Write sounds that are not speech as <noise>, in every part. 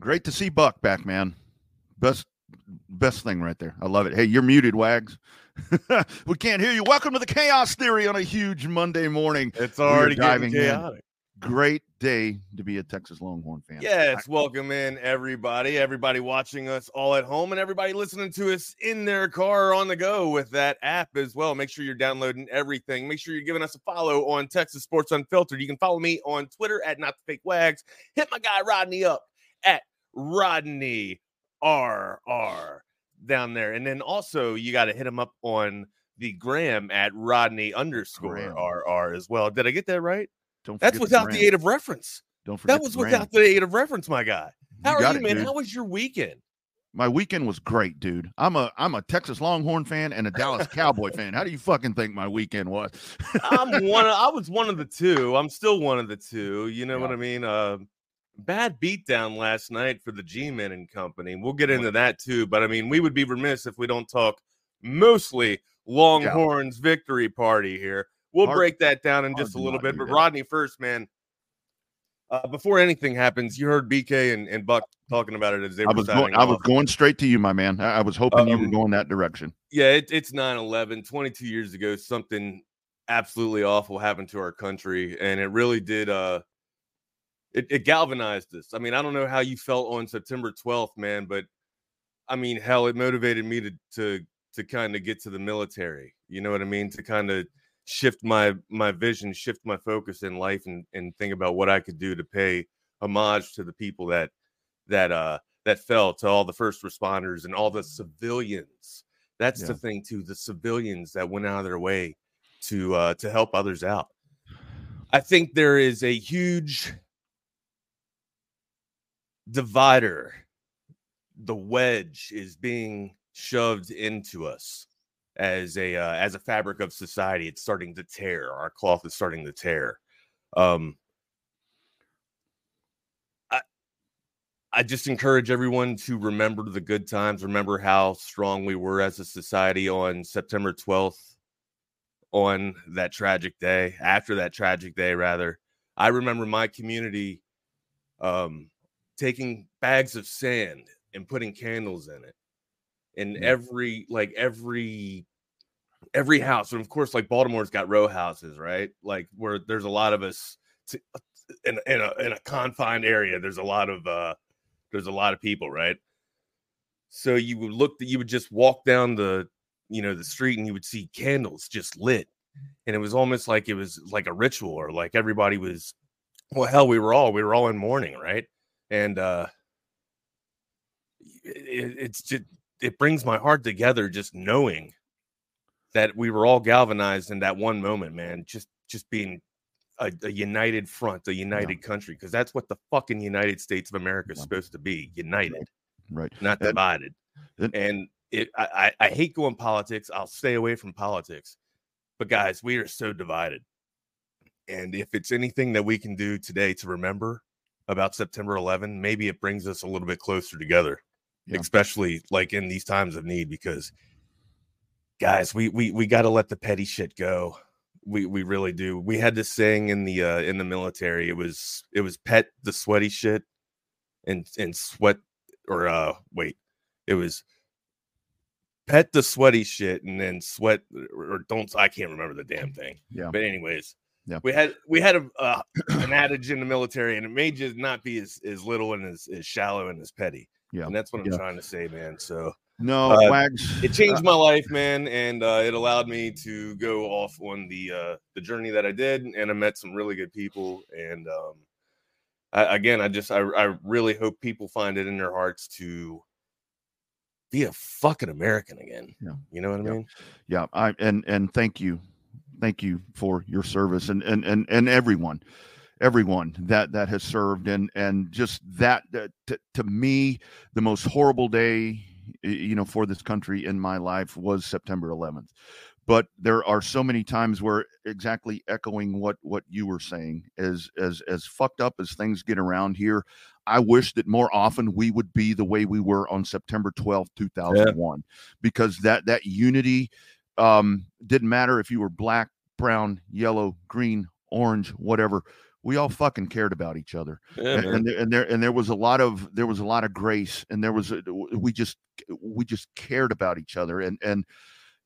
Great to see Buck back, man. Best best thing right there. I love it. Hey, you're muted, Wags. <laughs> we can't hear you. Welcome to the Chaos Theory on a huge Monday morning. It's already getting chaotic. In. Great day to be a Texas Longhorn fan. Yes, welcome in everybody, everybody watching us all at home, and everybody listening to us in their car or on the go with that app as well. Make sure you're downloading everything. Make sure you're giving us a follow on Texas Sports Unfiltered. You can follow me on Twitter at Not the Fake Wags. Hit my guy Rodney up at Rodney RR down there. And then also you got to hit him up on the gram at Rodney underscore RR as well. Did I get that right? Don't That's without the, the, aid of reference. Don't forget that was without the aid of reference, my guy. How you are you, it, man? Dude. How was your weekend? My weekend was great, dude. I'm a I'm a Texas Longhorn fan and a Dallas Cowboy <laughs> fan. How do you fucking think my weekend was? I'm one. <laughs> Of, I was one of the two. I'm still one of the two. You know yeah. what I mean? Uh, bad beatdown last night for the G-men and company. We'll get into that too, but I mean, we would be remiss if we don't talk mostly Longhorns yeah. victory party here. We'll hard, break that down in just a little bit. But that. Rodney, first, man, uh, before anything happens, you heard BK and, and Buck talking about it as they I was going, I was going straight to you, my man. I, I was hoping um, you were um, going that direction. Yeah, it, it's 9 11. 22 years ago, something absolutely awful happened to our country. And it really did uh it, it galvanized us. I mean, I don't know how you felt on September 12th, man, but I mean, hell, it motivated me to to to kind of get to the military. You know what I mean? To kind of shift my my vision, shift my focus in life, and and think about what I could do to pay homage to the people that that uh that fell, to all the first responders and all the civilians. That's yeah. the thing too. The civilians that went out of their way to uh to help others out. I think there is a huge divider, the wedge is being shoved into us as a uh, as a fabric of society. It's starting to tear. Our cloth is starting to tear. Um, I I just encourage everyone to remember the good times. Remember how strong we were as a society on September twelfth, on that tragic day. After that tragic day, rather, I remember my community. Um, taking bags of sand and putting candles in it in mm. every like every every house and of course like baltimore's got row houses right? Like where there's a lot of us to, in, in a in a confined area there's a lot of uh there's a lot of people right? So you would look that you would just walk down the you know the street and you would see candles just lit and it was almost like it was like a ritual or like everybody was well hell we were all we were all in mourning right and uh it, it's just it brings my heart together just knowing that we were all galvanized in that one moment man just just being a, a united front a united yeah. country because that's what the fucking united states of america is yeah. supposed to be united right, not divided and it I, I hate going politics i'll stay away from politics but guys we are so divided and if it's anything that we can do today to remember about September 11, maybe it brings us a little bit closer together, yeah. especially like in these times of need. Because guys, we we we got to let the petty shit go. We we really do. We had this saying in the uh, in the military. It was it was pet the sweaty shit, and and sweat or uh wait, it was pet the sweaty shit and then sweat or don't I can't remember the damn thing. Yeah. But anyways, yeah. We had we had a uh, an adage in the military, and it may just not be as, as little and as, as shallow and as petty. Yeah. And that's what I'm yeah. trying to say, man. So no, uh, Wags. It changed uh my life, man, and uh, it allowed me to go off on the uh, the journey that I did, and I met some really good people. And um, I, again, I just I, I really hope people find it in their hearts to be a fucking American again. Yeah. You know what I yeah. mean? Yeah. I and and thank you thank you for your service and and and, and everyone everyone that that has served and and just that uh, to, to me the most horrible day you know for this country in my life was september 11th but there are so many times where exactly echoing what what you were saying as as as fucked up as things get around here i wish that more often we would be the way we were on september 12th 2001 yeah. because that that unity um, didn't matter if you were black, brown, yellow, green, orange, whatever. we all fucking cared about each other Yeah, and, and, there, and there and there was a lot of there was a lot of grace and there was a, we just we just cared about each other and and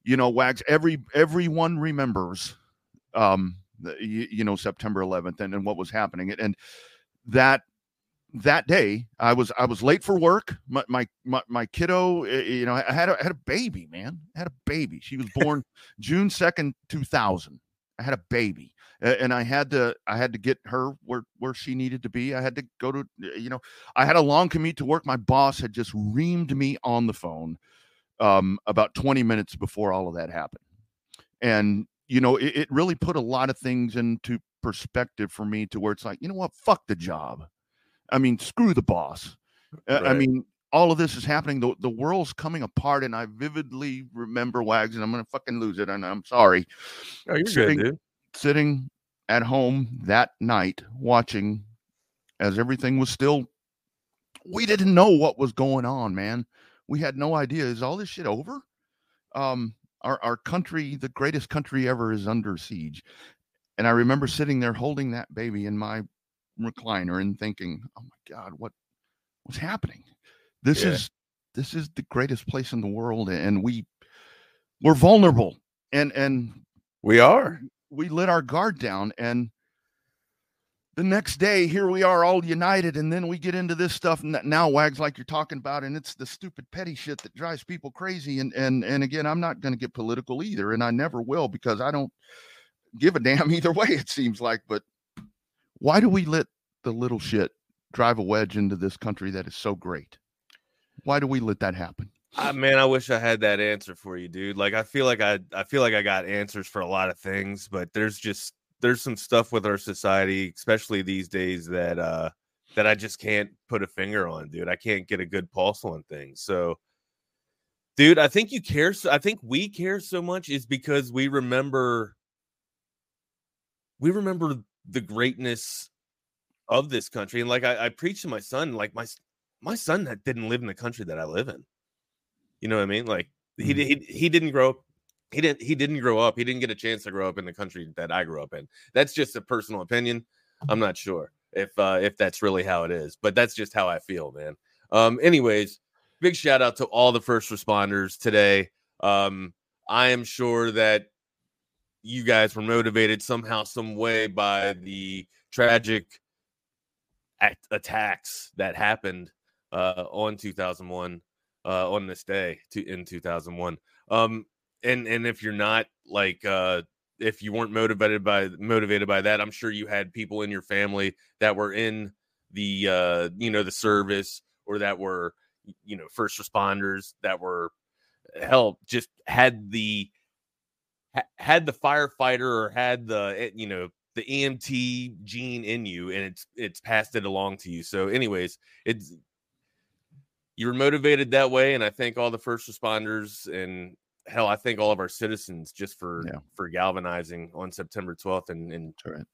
you know wags every everyone remembers um the, you, you know september 11th and, and what was happening and, and that that day i was i was late for work my my my, my kiddo eh, you know i had a, I had a baby man I had a baby she was born june 2nd 2000 i had a baby and I had to I had to get her where where she needed to be. I had to go to you know I had a long commute to work. My boss had just reamed me on the phone um, about 20 minutes before all of that happened, and you know it, it really put a lot of things into perspective for me to where it's like you know what fuck the job. I mean screw the boss. Uh, I mean all of this is happening. The, the world's coming apart, and I vividly remember Wags, and I'm gonna fucking lose it, and I'm sorry Oh, you're sitting- good, dude. sitting at home that night watching as everything was still we didn't know what was going on man we had no idea is all this shit over um our our country the greatest country ever is under siege and i remember sitting there holding that baby in my recliner and thinking oh my god what what's happening this Yeah. is this is the greatest place in the world and we we're vulnerable and and We are. we let our guard down and the next day here we are all united and then we get into this stuff and that now wags like you're talking about and it's the stupid petty shit that drives people crazy and and and again i'm not going to get political either and i never will because i don't give a damn <laughs> either way it seems like but why do we let the little shit drive a wedge into this country that is so great why do we let that happen man, I wish I had that answer for you, dude. Like I feel like I I feel like I got answers for a lot of things, but there's just there's some stuff with our society, especially these days that uh that I just can't put a finger on, dude. I can't get a good pulse on things. So dude, I think you care so I think we care so much is because we remember we remember the greatness of this country. And like I, I preach to my son, like my my son that didn't live in the country that I live in. You know what I mean? Like he Mhm. he he didn't grow up. He didn't he didn't grow up. He didn't get a chance to grow up in the country that I grew up in. That's just a personal opinion. I'm not sure if uh if that's really how it is, but that's just how I feel, man. Um anyways, big shout out to all the first responders today. Um I am sure that you guys were motivated somehow some way by the tragic act- attacks that happened uh on 2001 uh on this day to in 2001 um and and if you're not like uh if you weren't motivated by motivated by that i'm sure you had people in your family that were in the uh you know the service or that were you know first responders that were hell just had the ha- had the firefighter or had the eh, you know the EMT gene in you and it's it's passed it along to you. So anyways, it's you were motivated that way and I thank all the first responders and hell I thank all of our citizens just for Yeah. for galvanizing on September 12th and and right.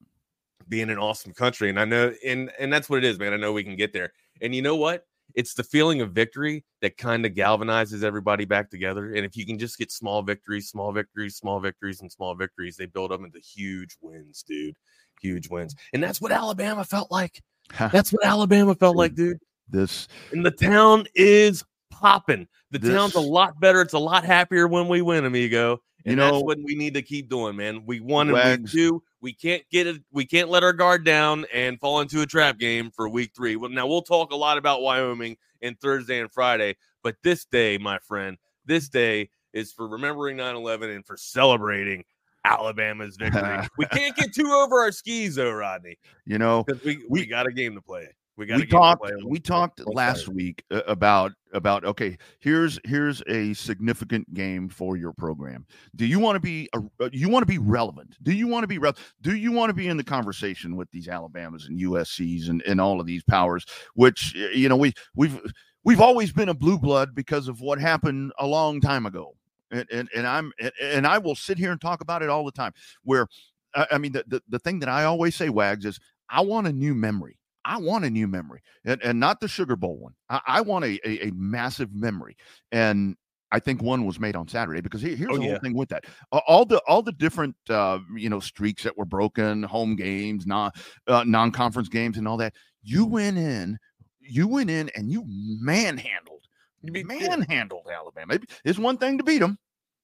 being an awesome country and I know and and that's what it is man. I know we can get there. And you know what? It's the feeling of victory that kind of galvanizes everybody back together. And if you can just get small victories, small victories, small victories, and small victories, they build up into huge wins, dude. Huge wins. And that's what Alabama felt like. That's what Alabama felt like, dude. this And the town is popping. The town's a lot better. It's a lot happier when we win, amigo. You And know- that's what we need to keep doing, man. We won week Wags. two. We can't get it. We can't let our guard down and fall into a trap game for week three. Well, now we'll talk a lot about Wyoming and Thursday and Friday, but this day, my friend, this day is for remembering 9-11 and for celebrating Alabama's <laughs> victory. we can't get too over our skis, though, Rodney, you know because we, we We- got a game to play. We got we a game to talked we talked last week uh, about about okay here's here's a significant game for your program. Do you want to be a, uh, you want to be relevant? Do you want to be re- do you want to be in the conversation with these alabamas and uscs and, and all of these powers which you know we we've we've always been a blue blood because of what happened a long time ago. And and, and i'm and, i will sit here and talk about it all the time where i, I mean the, the the thing that i always say wags is i want a new memory I want a new memory and, and not the Sugar Bowl one. I, I want a, a, a massive memory. And I think one was made on Saturday because here's Oh, the yeah. whole thing with that. All the all the different uh, you know streaks that were broken, home games, non uh, non conference games, and all that. You went in, you went in, and you manhandled, You manhandled Alabama. It's one thing to beat them,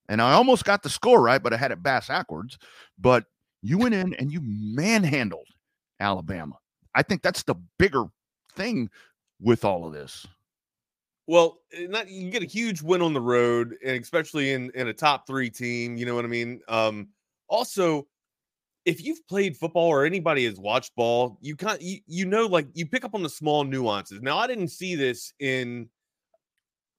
and I almost got the score right, but I had it bass backwards. But you went in and you manhandled Alabama. I think that's the bigger thing with all of this. Well, not you get a huge win on the road, and especially in in a top three team. You know what I mean. Um, also, if you've played football or anybody has watched ball, you can't you, you know like you pick up on the small nuances. Now, I didn't see this in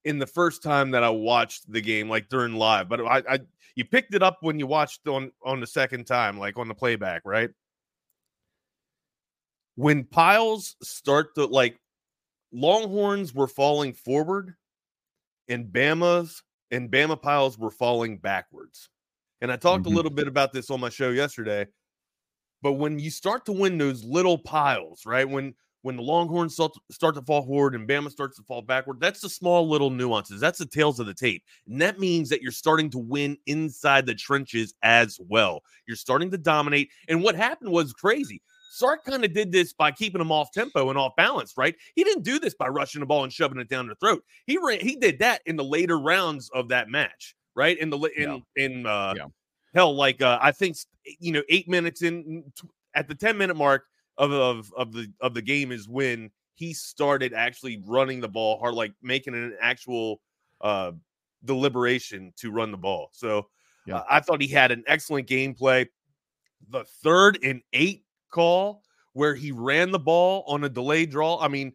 in the first time that I watched the game, like during live, but I, I you picked it up when you watched on on the second time, like on the playback, right? When piles start to like Longhorns were falling forward and Bama's and Bama piles were falling backwards. And I talked Mhm. a little bit about this on my show yesterday. But when you start to win those little piles, right? When when the Longhorns start, start to fall forward and Bama starts to fall backward, that's the small little nuances. That's the tails of the tape. And that means that you're starting to win inside the trenches as well. You're starting to dominate. And what happened was crazy. Sark kind of did this by keeping them off tempo and off balance, right? He didn't do this by rushing the ball and shoving it down their throat. He ran, he did that in the later rounds of that match, right? In the in in uh Yeah. hell, like uh I think you know eight minutes in at the ten minute mark of of of the of the game is when he started actually running the ball hard, like making an actual uh deliberation to run the ball. So Yeah. uh, I thought he had an excellent gameplay. The third and eight call where he ran the ball on a delayed draw. I mean,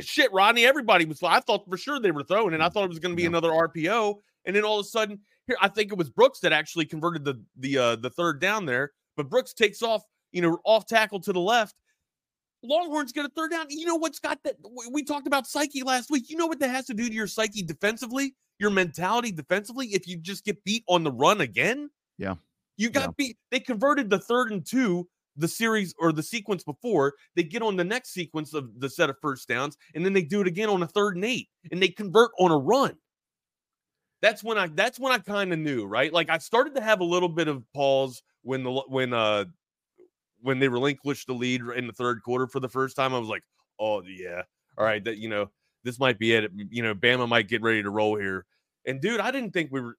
shit, Rodney. Everybody was. I thought for sure they were throwing, and I thought it was going to be Yeah. another RPO. And then all of a sudden, here I think it was Brooks that actually converted the the uh, the third down there. But Brooks takes off, you know, off tackle to the left. Longhorns get a third down. You know what's got that? we- We talked about psyche last week. You know what that has to do to your psyche defensively, your mentality defensively. If you just get beat on the run again, Yeah. you got Yeah. beat. They converted the third and two, the series or the sequence before. They get on the next sequence of the set of first downs, and then they do it again on a third and eight, and they convert on a run. That's when I. That's when I kind of knew, right? Like I started to have a little bit of pause when the when uh when they relinquished the lead in the third quarter for the first time. I was like, oh yeah, all right, that you know this might be it. You know, Bama might get ready to roll here. And dude, I didn't think we were.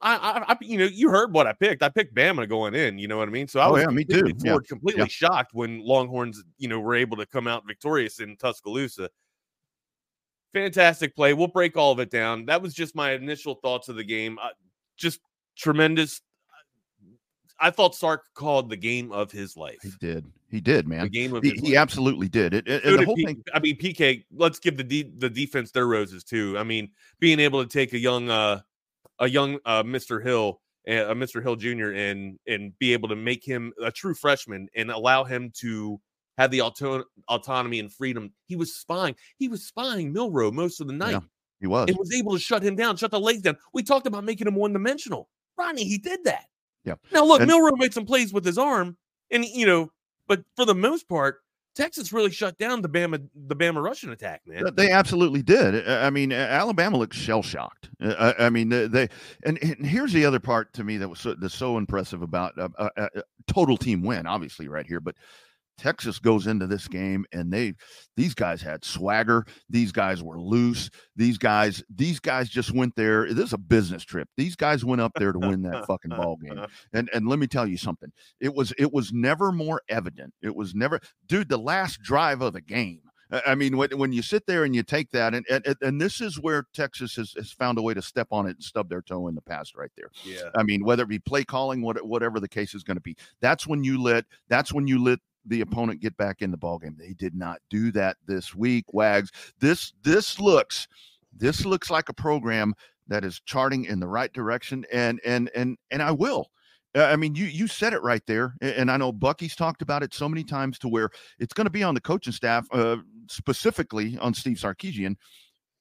I, I, I, you know, you heard what I picked. I picked Bama going in. You know what I mean? So I Oh, was yeah, me completely too. Yeah. completely Yeah. shocked when Longhorns, you know, were able to come out victorious in Tuscaloosa. Fantastic play. We'll break all of it down. That was just my initial thoughts of the game. Uh, just tremendous. I thought Sark called the game of his life. He did. He did, The man. game of He, he absolutely did. It, it- So the whole P- thing. I mean, PK. Let's give the de- the defense their roses too. I mean, being able to take a young uh a young uh Mr. Hill, uh, Mr. Hill Jr. and and be able to make him a true freshman and allow him to have the auto- autonomy and freedom. He was spying. He was spying Milroe most of the night Yeah, He was. and was able to shut him down, shut the legs down. We talked about making him one dimensional. Ronnie, he did that. Yeah. Now look, And- Milroe made some plays with his arm, and you know, but for the most part, Texas really shut down the Bama the Bama Russian attack, man. Uh, They absolutely did. I mean, Alabama looked shell shocked. I, I mean, they, they and, and here's the other part to me that was so, that's so impressive about uh, uh, uh, total team win, obviously, right here. But Texas goes into this game and they these guys had swagger. These guys were loose. These guys these guys just went there. This is a business trip. These guys went up there to win that fucking ball game. <laughs> And and let me tell you something. It was it was never more evident. It was never, dude. The last drive of the game. I mean, when, when you sit there and you take that, and, and and this is where Texas has, has found a way to step on it and stub their toe in the past, right there. Yeah. I mean, whether it be play calling, what, whatever the case is going to be, that's when you let that's when you let the opponent get back in the ball game. They did not do that this week, Wags. This this looks this looks like a program that is charting in the right direction, and and and and I will. Uh, I mean, you you said it right there, and I know Bucky's talked about it so many times to where it's going to be on the coaching staff, uh, specifically on Steve Sarkisian,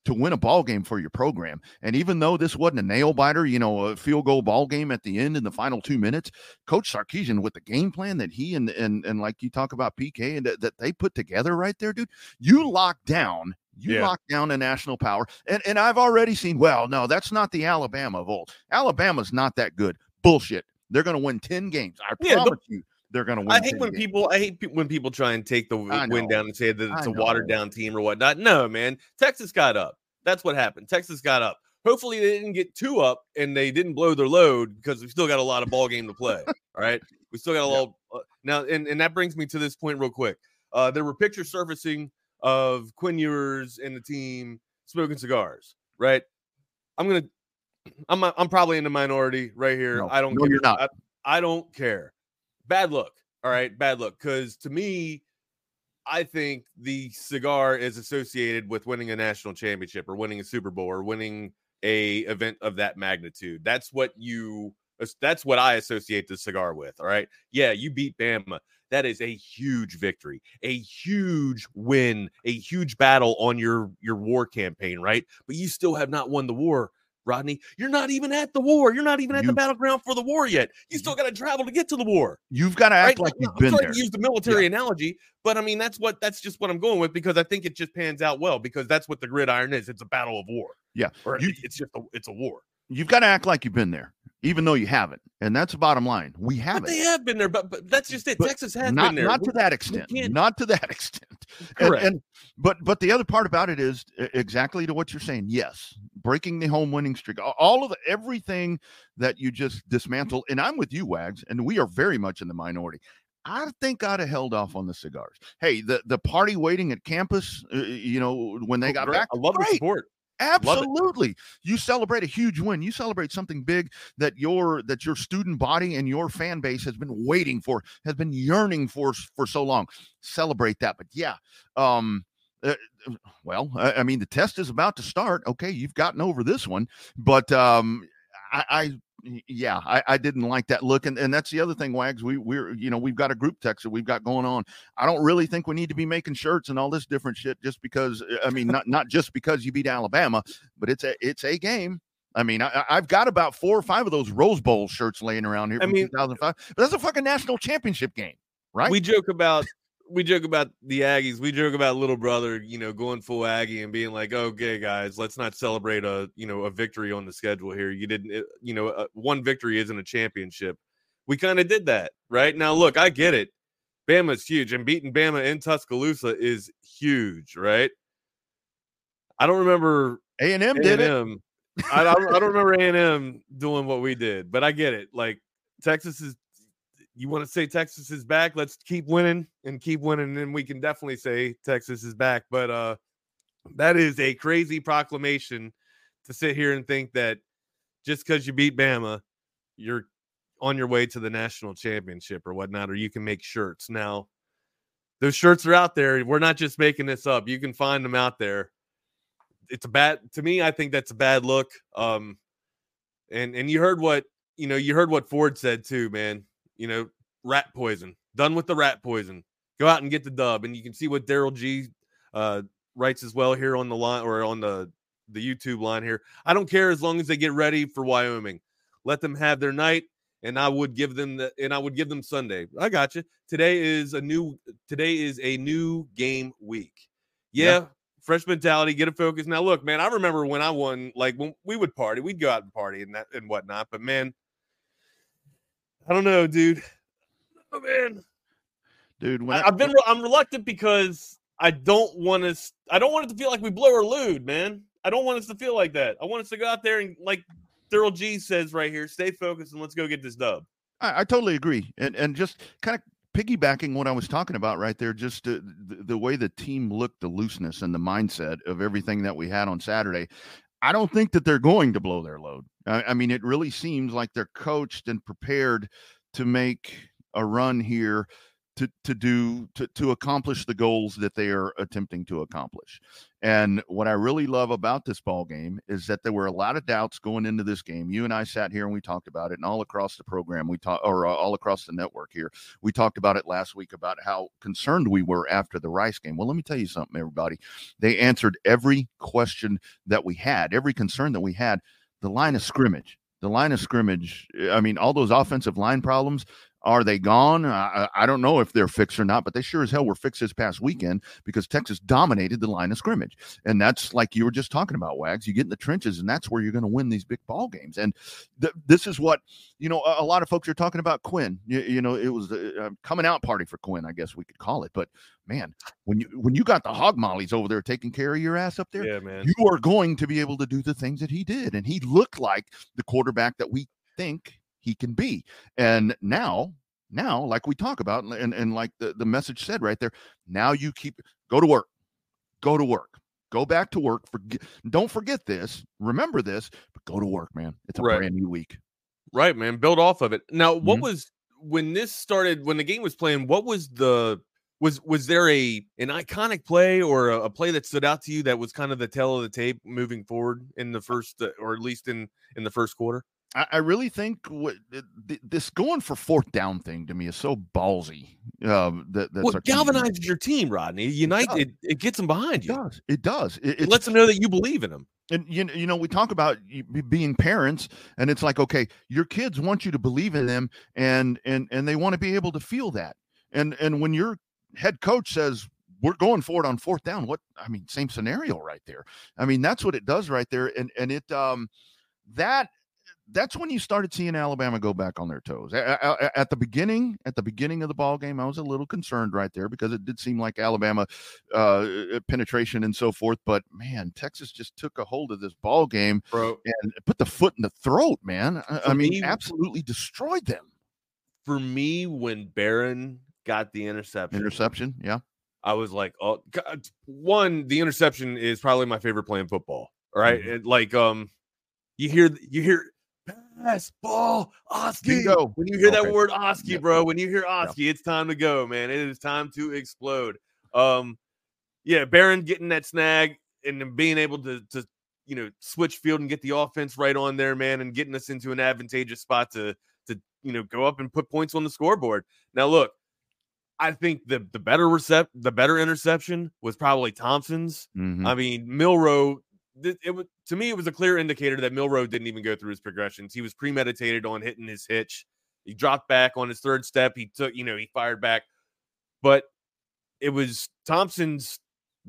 to win a ball game for your program. And even though this wasn't a nail biter, you know, a field goal ball game at the end in the final two minutes, Coach Sarkisian with the game plan that he and and and like you talk about PK and that, that they put together right there, dude, you lock down You Yeah. lock down a national power. And and I've already seen, well, no, that's not the Alabama of old. Alabama's not that good. Bullshit. They're going to win 10 games. I Yeah, promise you they're going to win. I hate when games. people I hate pe- when people try and take the I w- win down and say that it's I a watered down team or whatnot. No, man. Texas got up. That's what happened. Texas got up. Hopefully they didn't get too up and they didn't blow their load because we still got a lot of ball game to play. all right. We still got a Yeah. lot uh, now, and, and that brings me to this point real quick. Uh, there were pictures surfacing of Quinn Ewers and the team smoking cigars, right? I'm gonna I'm a- I'm probably in the minority right here. No, I don't no, give you're not. I, I don't care. Bad look. All mm. right, bad look. Because to me, I think the cigar is associated with winning a national championship or winning a Super Bowl or winning a event of that magnitude. That's what you that's what I associate the cigar with. All right. Yeah, you beat Bama. That is a huge victory, a huge win, a huge battle on your your war campaign, right? But you still have not won the war, Rodney. You're not even at the war. You're not even at the battleground for the war yet. You still got to travel to get to the war. You've got to act Right? like you've I'm been there. to use the military analogy, but I mean that's what that's just what I'm going with because I think it just pans out well because that's what the gridiron is. It's a battle of war. Yeah, or you- it's just a, it's a war. You've got to act like you've been there, even though you haven't. And that's the bottom line. We haven't. they have been there, but but that's just it. But Texas has not been there. not to that extent. can't- to that <laughs> extent. Correct. And, but but the other part about it is exactly to what you're saying. Yes, breaking the home winning streak, all of the, everything that you just dismantle. And I'm with you, Wags, and we are very much in the minority. I think I'd have held off on the cigars. Hey, the the party waiting at campus, uh, you know, when they Oh, got back, I love the great. support. it. Absolutely. You celebrate a huge win. You celebrate something big that your that your student body and your fan base has been waiting for, has been yearning for for so long. Celebrate that. But yeah, um uh, well, I, I mean the test is about to start. Okay, you've gotten over this one, but um I, I yeah, I, I didn't like that look, and, and that's the other thing, Wags. We we're you know we've got a group text that we've got going on. I don't really think we need to be making shirts and all this different shit just because. Uh, I mean, not not just because you beat Alabama, but it's a it's a game. I mean, I, I've got about four or five of those Rose Bowl shirts laying around here I mean- 2005. But that's a fucking national championship game, right? We joke about we joke about the Aggies. We joke about little brother, you know, going full Aggie and being like, "Okay, guys, let's not celebrate a you know a victory on the schedule here. You didn't, it- you know, uh, one victory isn't a championship." We kind of did that, right? Now, look, I get it. Bama's huge, and beating Bama in Tuscaloosa is huge, right? I don't remember A and M did it. I, I, I don't remember A and M doing what we did, but I get it. Like Texas is, you want to say Texas is back? Let's keep winning and keep winning, and then we can definitely say Texas is back. But uh, that is a crazy proclamation to sit here and think that just because you beat Bama, you're on your way to the national championship or whatnot, or you can make shirts now. Those shirts are out there. We're not just making this up. You can find them out there it's a bad to me i think that's a bad look um and and you heard what you know you heard what ford said too man you know rat poison done with the rat poison go out and get the dub and you can see what daryl g uh writes as well here on the line or on the the youtube line here i don't care as long as they get ready for wyoming let them have their night and i would give them the and i would give them sunday i got you today is a new today is a new game week yeah, Yeah. fresh mentality, get a focus. Now, look, man, I remember when I won, like when we would party, we'd go out and party and that and whatnot. But man, I don't know, dude. Oh man, dude. When I, I- I've been, re- I'm reluctant because I don't want us, I don't want it to feel like we blow our load, man. I don't want us to feel like that. I want us to go out there and, like Daryl G says right here, stay focused and let's go get this dub. I, I totally agree, and and just kind of piggybacking what I was talking about right there, just the, the way the team looked, the looseness and the mindset of everything that we had on Saturday. I don't think that they're going to blow their load. I, I mean, it really seems like they're coached and prepared to make a run here to to do to to accomplish the goals that they are attempting to accomplish. And what I really love about this ball game is that there were a lot of doubts going into this game. You and I sat here and we talked about it, and all across the program, we talked, or uh, all across the network here, we talked about it last week about how concerned we were after the Rice game. Well, let me tell you something, everybody. They answered every question that we had, every concern that we had. The line of scrimmage, the line of scrimmage. I mean, all those offensive line problems Are they gone? I, I don't know if they're fixed or not, but they sure as hell were fixed this past weekend because Texas dominated the line of scrimmage. And that's like you were just talking about, Wags. You get in the trenches, and that's where you're going to win these big ball games. And th- this is what, you know, a, a, lot of folks are talking about Quinn. You, you know, it was a, a coming out party for Quinn, I guess we could call it. But man, when you when you got the hog mollies over there taking care of your ass up there, yeah, man. you are going to be able to do the things that he did. And he looked like the quarterback that we think he can be. And now, now, like we talk about, and, and like the, the message said right there, now you keep go to work, go to work, go back to work. Forget, don't forget this, remember this, but go to work, man. It's a right. brand new week. Right, man. Build off of it. Now, what mm-hmm. was when this started, when the game was playing, what was the was was there a an iconic play or a, a, play that stood out to you that was kind of the tail of the tape moving forward in the first uh, or at least in in the first quarter I, I really think what this going for fourth down thing to me is so ballsy. Uh, that that's well, galvanizes your team, Rodney. Unite it, it, it, gets them behind you. It does. It does. It, it lets them know that you believe in them. And you, you know, we talk about being parents, and it's like, okay, your kids want you to believe in them, and and and they want to be able to feel that. And and when your head coach says we're going for it on fourth down, what I mean, same scenario right there. I mean, that's what it does right there, and and it um that that's when you started seeing Alabama go back on their toes. At the beginning, at the beginning of the ball game, I was a little concerned right there because it did seem like Alabama uh, penetration and so forth. But man, Texas just took a hold of this ball game Bro. and put the foot in the throat. Man, I, mean, me, absolutely destroyed them. For me, when Barron got the interception, interception, yeah, I was like, oh, God. one, the interception is probably my favorite play in football. Right, mm-hmm. like um, you hear you hear pass ball Oski. When you hear okay. that word Oski, yeah. bro, when you hear Oski, yeah. it's time to go, man. It is time to explode. Um, yeah, Barron getting that snag and then being able to to you know switch field and get the offense right on there, man, and getting us into an advantageous spot to to you know go up and put points on the scoreboard. Now look, I think the the better recept the better interception was probably Thompson's. Mm-hmm. I mean, It was to me it was a clear indicator that Milroe didn't even go through his progressions. He was premeditated on hitting his hitch. He dropped back on his third step. He took, you know, he fired back. But it was Thompson's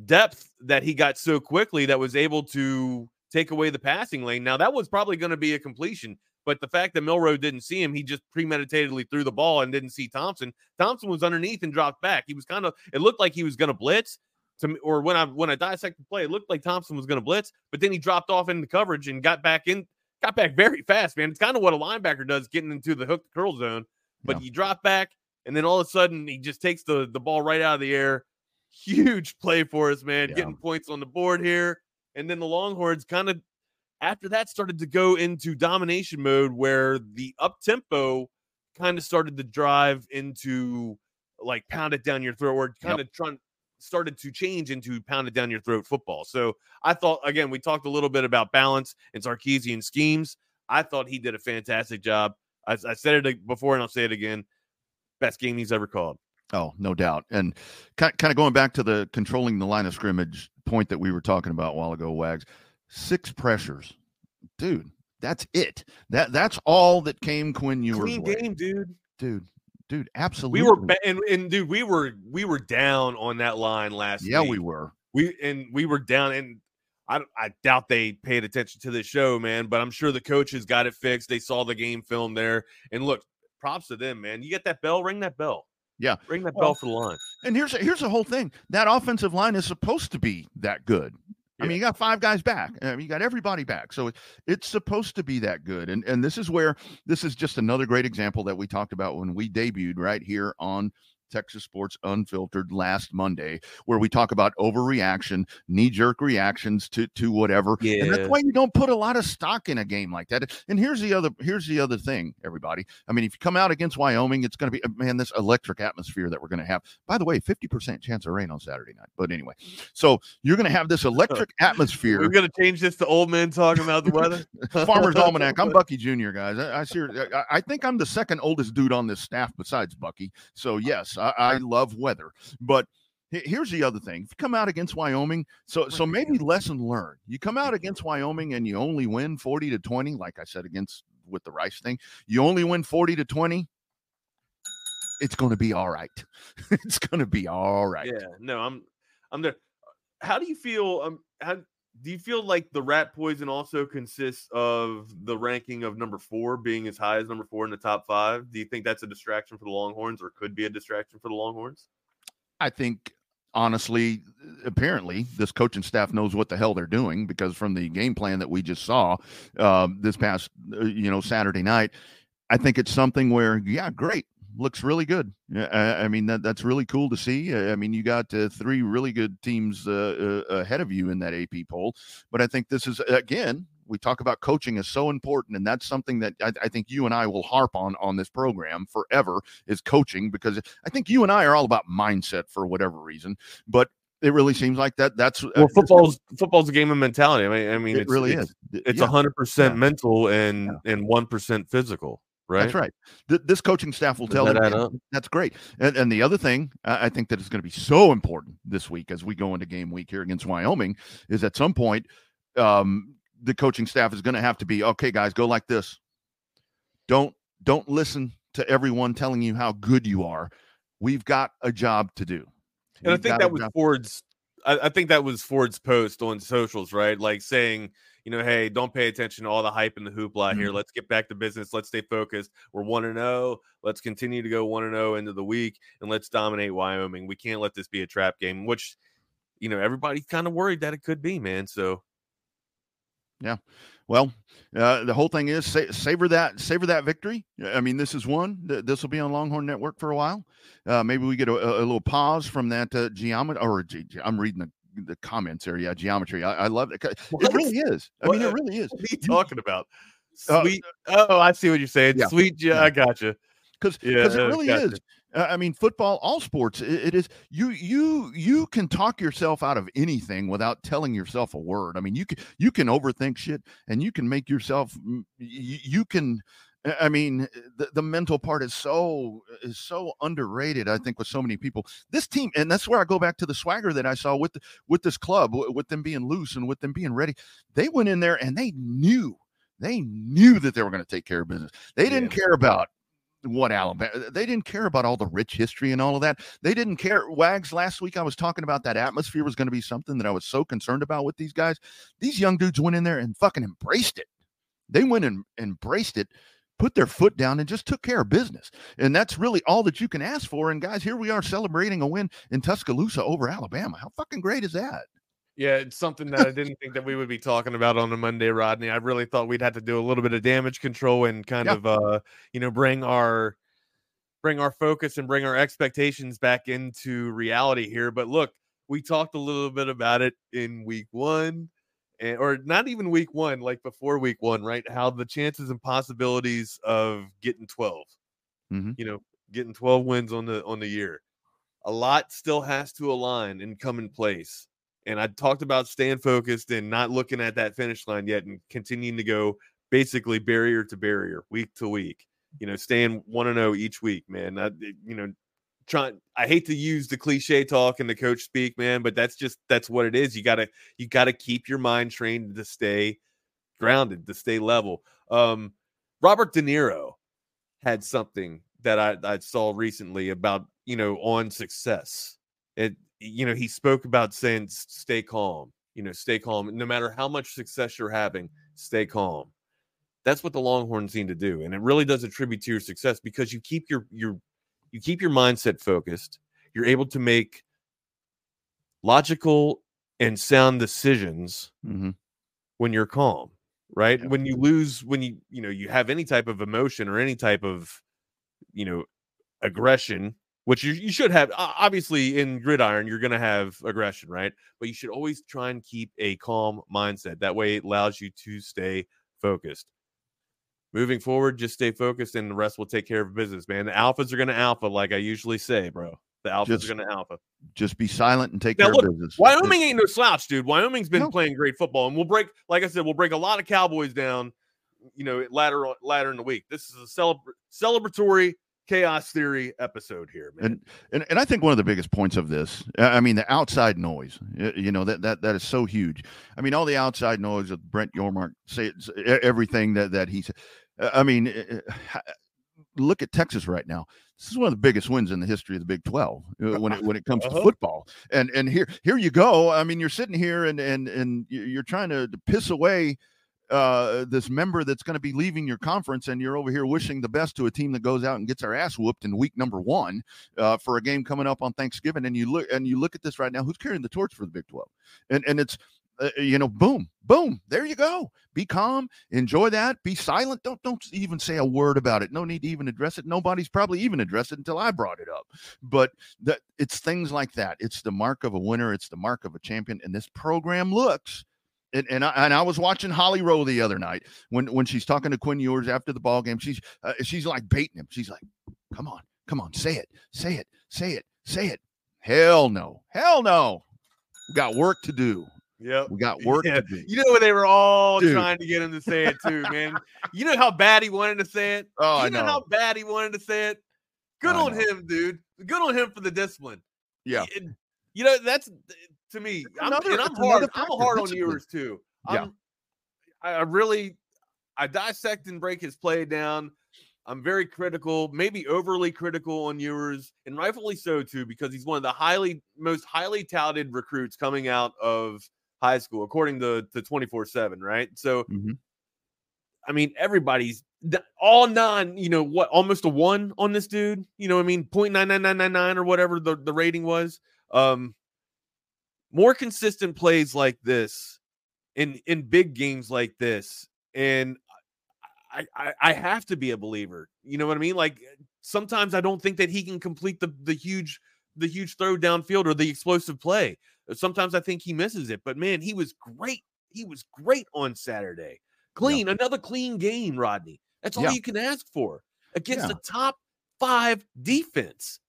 depth that he got so quickly that was able to take away the passing lane. Now that was probably going to be a completion, but the fact that Milroe didn't see him, he just premeditatedly threw the ball and didn't see Thompson. Thompson was underneath and dropped back. He was kind of it looked like he was going to blitz, to me, or when I when I dissected the play, it looked like Thompson was going to blitz, but then he dropped off into coverage and got back in, got back <laughs> very fast, man. It's kind of what a linebacker does, getting into the hook curl zone. But yeah. he dropped back, and then all of a sudden he just takes the the ball right out of the air. Huge <laughs> play for us, man. Yeah. Getting points on the board here, and then the Longhorns kind of after that started to go into domination mode, where the up tempo kind of started to drive into like pound it down your throat, or kind yep. of trying started to change into pounded down your throat football. So I thought again, we talked a little bit about balance and Sarkisian schemes. I thought he did a fantastic job. I, I said it before and I'll say it again. Best game he's ever called. Oh, no doubt. And kind of going back to the controlling the line of scrimmage point that we were talking about a while ago, Wags. Six pressures. Dude, that's it. That that's all that came Quinn Ewers. Clean game, dude. Dude, dude. Absolutely, we were and, and dude, we were we were down on that line last. Yeah, week. we were. We and we were down, and I I doubt they paid attention to the show, man. But I'm sure the coaches got it fixed. They saw the game film there, and look, props to them, man. You get that bell, ring that bell. Yeah, ring that well, bell for the line. And here's here's the whole thing. That offensive line is supposed to be that good. I mean, you got five guys back. I mean, you got everybody back. So it's supposed to be that good. And and this is where this is just another great example that we talked about when we debuted right here on Texas Sports Unfiltered last Monday, where we talk about overreaction, knee jerk reactions to to whatever. Yeah. And that's why you don't put a lot of stock in a game like that. And here's the other here's the other thing, everybody. I mean, if you come out against Wyoming, it's going to be uh, man, this electric atmosphere that we're going to have. By the way, 50% chance of rain on Saturday night. But anyway, so you're going to have this <laughs> electric atmosphere. We're going to change this to old men talking about the weather. <laughs> Farmer's Almanac. I'm <laughs> Bucky Jr., guys. I, I, see, I, I think I'm the second oldest dude on this staff besides Bucky. So yes, I, I love weather. But here's the other thing: if you come out against Wyoming, so so maybe lesson learned. You come out against Wyoming and you only win forty to twenty, like I said against with the Rice thing. You only win forty to twenty. it's going to be all right. <laughs> it's going to be all right. Yeah, no, I'm I'm there. How do you feel? Um, how do you feel like the rat poison also consists of the ranking of number four being as high as number four in the top five? Do you think that's a distraction for the Longhorns, or could be a distraction for the Longhorns? I think honestly, apparently, this coaching staff knows what the hell they're doing because from the game plan that we just saw uh, this past, uh, you know, Saturday night, I think it's something where, yeah, great, looks really good. I, I mean, that that's really cool to see. I mean, you got uh, three really good teams uh, uh, ahead of you in that AP poll, but I think this is again. We talk about coaching is so important, and that's something that I, I think you and I will harp on on this program forever is coaching because I think you and I are all about mindset for whatever reason. But it really seems like that. That's uh, well, football's football's a game of mentality. I mean, I mean, it really it's, is. It's a hundred percent mental and yeah. and one percent physical. Right. That's right. Th- this coaching staff will Does tell that them. That's great. And, and the other thing I think that is going to be so important this week as we go into game week here against Wyoming is at some point, um, the coaching staff is going to have to be okay, guys, go like this. Don't don't listen to everyone telling you how good you are. We've got a job to do. And We've I think that was Ford's. I, I think that was Ford's post on socials, right? Like saying you know, hey, don't pay attention to all the hype and the hoopla mm-hmm. here. Let's get back to business. Let's stay focused. We're one and zero. Oh. Let's continue to go one and zero oh into the week, and let's dominate Wyoming. We can't let this be a trap game, which you know everybody's kind of worried that it could be, man. So, yeah. Well, uh, the whole thing is sa- savor that savor that victory. I mean, this is one. That this will be on Longhorn Network for a while. Uh, maybe we get a, a, little pause from that uh, geometry. Or I'm reading the the comments. Yeah, geometry. I, I love it. It really is. I mean, it really is. What are you talking about? Uh, Sweet. Uh, oh, I see what you're saying. Yeah. Sweet. Yeah, I gotcha. Because because yeah, it really gotcha. is. Uh, I mean, football, all sports, it, it is. You you you can talk yourself out of anything without telling yourself a word. I mean, you can you can overthink shit, and you can make yourself. You, you can I mean, eh, the, the mental part is so eh, is so underrated. I think with so many people, this team, and that's where I go back to the swagger that I saw with the, with this club, with them being loose and with them being ready. They went in there and they knew they knew that they were going to take care of business. They didn't yeah. care about what Alabama. Eh, they didn't care about all the rich history and all of that. They didn't care. Wags last week I was talking about that atmosphere was going to be something that I was so concerned about with these guys. These young dudes went in there and fucking embraced it. They went and embraced it put their foot down and just took care of business. And that's really all that you can ask for. And guys, here we are celebrating a win in Tuscaloosa over Alabama. How fucking great is that? Yeah, it's something that I didn't think that we would be talking about on a Monday, Rodney. I really thought we'd have to do a little bit of damage control and kind yeah. of uh, you know, bring our bring our focus and bring our expectations back into reality here. But look, we talked a little bit about it in week 1 and, or not even week one, like before week one, right? How the chances and possibilities of getting 12, mm-hmm. you know, getting 12 wins on the on the year. A lot still has to align and come in place. And I talked about staying focused and not looking at that finish line yet and continuing to go basically barrier to barrier, week to week. You know, staying one and zero oh each week, man. I, you know, trying I hate to use the cliche talk and the coach speak, man, but that's just that's what it is. You gotta you gotta keep your mind trained to stay grounded, to stay level. Um Robert De Niro had something that I, I saw recently about, you know, on success. It you know, he spoke about saying stay calm, you know, stay calm. No matter how much success you're having, stay calm. That's what the Longhorns need to do. And it really does attribute to your success because you keep your your you keep your mindset focused, you're able to make logical and sound decisions mm-hmm. when you're calm, right? Yeah. When you lose, when you, you know, you have any type of emotion or any type of, you know, aggression, which you, you should have. Obviously, in gridiron, you're going to have aggression, right? But you should always try and keep a calm mindset. That way, it allows you to stay focused moving forward, just stay focused and the rest will take care of business, man. The alphas are going to alpha, like I usually say, bro. The alphas just, are going to alpha. Just be silent and take now, care look, of business. Wyoming ain't no slouch, dude. Wyoming's been no. playing great football, and we'll break, like I said, we'll break a lot of Cowboys down. You know, later later in the week. This is a celebra- celebratory chaos theory episode here, man. And, and and I think one of the biggest points of this, I mean, the outside noise. You know that that that is so huge. I mean, all the outside noise of Brett Yormark say everything that that he said. I mean, look at Texas right now. This is one of the biggest wins in the history of the Big 12 uh, when it when it comes uh-huh. to football. And and here here you go. I mean, you're sitting here and and and you're trying to, to piss away uh, this member that's going to be leaving your conference, and you're over here wishing the best to a team that goes out and gets our ass whooped in week number one uh, for a game coming up on Thanksgiving. And you look and you look at this right now. Who's carrying the torch for the Big Twelve? And and it's uh, you know, boom, boom, there you go. Be calm, enjoy that, be silent. Don't don't even say a word about it. No need to even address it. Nobody's probably even addressed it until I brought it up. But that it's things like that. It's the mark of a winner. It's the mark of a champion. And this program looks. And, and I, and I was watching Holly Rowe the other night when when she's talking to Quinn Ewers after the ball game. She's uh, she's like baiting him. She's like, "Come on, come on, say it, say it, say it, say it." Hell no, hell no. Got work to do. Yep. We got <laughs> work yeah. to do. You know when they were all Dude. trying to get him to say it too, <laughs> man. you know how bad he wanted to say it? Oh, you know. know how bad he wanted to say it? Good I on know. him, dude. Good on him for the discipline. Yeah. And, you know, that's to me. I'm, another- I'm hard. I'm hard on Ewers too. Yeah. I'm, I I really I dissect and break his play down. I'm very critical, maybe overly critical on Ewers, and rightfully so too, because he's one of the highly most highly touted recruits coming out of high school, according to to 24 7, right? So Mhm. I mean, everybody's all nine, you know, what almost a one on this dude, you know what I mean? 0.99999 or whatever the, the rating was. Um more consistent plays like this in in big games like this. And I, I I have to be a believer. You know what I mean? Like sometimes I don't think that he can complete the the huge the huge throw downfield or the explosive play. Sometimes I think he misses it. But man, he was great. He was great on Saturday. Clean, another clean game, Rodney. That's all Yeah. you can ask for against Yeah. the top five defense.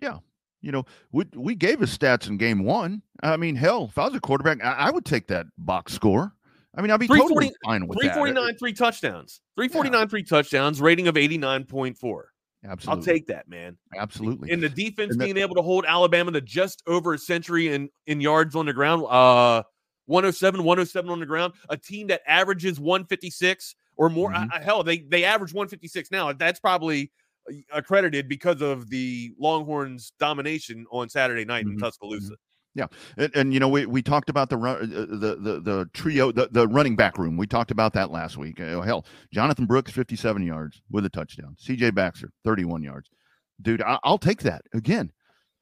Yeah. You know, we we gave his stats in game one. I mean, hell, if I was a quarterback, I, I would take that box score. I mean, I'd be totally fine with that. 349, three touchdowns. 349, three touchdowns, rating of 89.4. Absolutely. I'll take that, man. absolutely. And the defense And that- being able to hold Alabama to just over a century in, in yards on the ground, uh 107, 107 on the ground, a team that averages 156 or more. Mhm. I- I- hell, they they average 156 now. That's probably uh, accredited because of the Longhorns' domination on Saturday night in Mhm. Tuscaloosa. And, and you know, we, we talked about the run, uh, the the the trio, the, the running back room. We talked about that last week. Oh, hell, Jonathan Brooks, fifty-seven yards with a touchdown. C.J. Baxter, thirty-one yards. Dude, I, I'll take that again.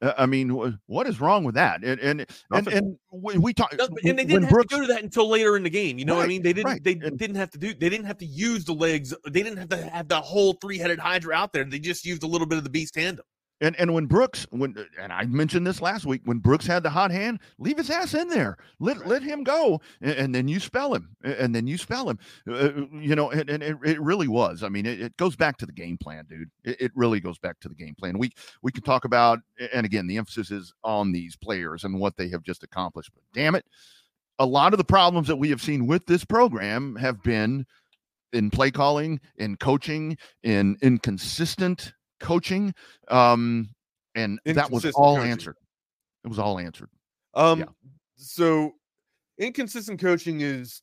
Uh, I mean, wh- what is wrong with that? And and and, and we, we talked. No, and they didn't have Brooks, to go to that until later in the game. You know what I mean? They didn't. right. They And- didn't have to do. They didn't have to use the legs. They didn't have to have the whole three-headed hydra out there. They just used a little bit of the beast tandem. And and when Brooks, when and I mentioned this last week, when Brooks had the hot hand, leave his ass in there. Let let him go, and, and then you spell him, and then you spell him. Uh, you know, and, and it, it really was. I mean, it, it goes back to the game plan, dude. It, it really goes back to the game plan. We we can talk about, and again, the emphasis is on these players and what they have just accomplished. But damn it, a lot of the problems that we have seen with this program have been in play calling, in coaching, in inconsistent coaching. Um, and that was all coaching. answered. It was all answered. Um, Yeah. so inconsistent coaching is.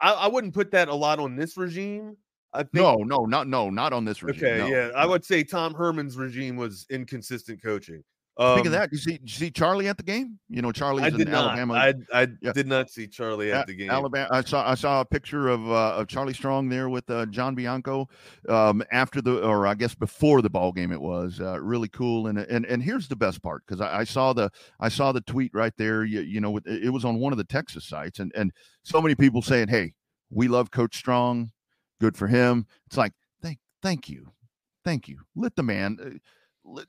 I, I, wouldn't put that a lot on this regime. I think. No, no, not no, not on this regime. Okay, no, yeah, I would say Tom Herman's regime was inconsistent coaching. Um, Speaking of that, you see, you see Charlie at the game. You know, Charlie's I did in not. Alabama. I I Yeah. did not see Charlie at A- the game. Alabama. I saw I saw a picture of uh, of Charlie Strong there with uh, John Bianco um, after the or I guess before the ball game. It was uh, really cool. And and and here's the best part because I, I saw the I saw the tweet right there. You, you know, it it was on one of the Texas sites, and and so many people saying, "Hey, we love Coach Strong. Good for him." It's like thank thank you, thank you. Let the man.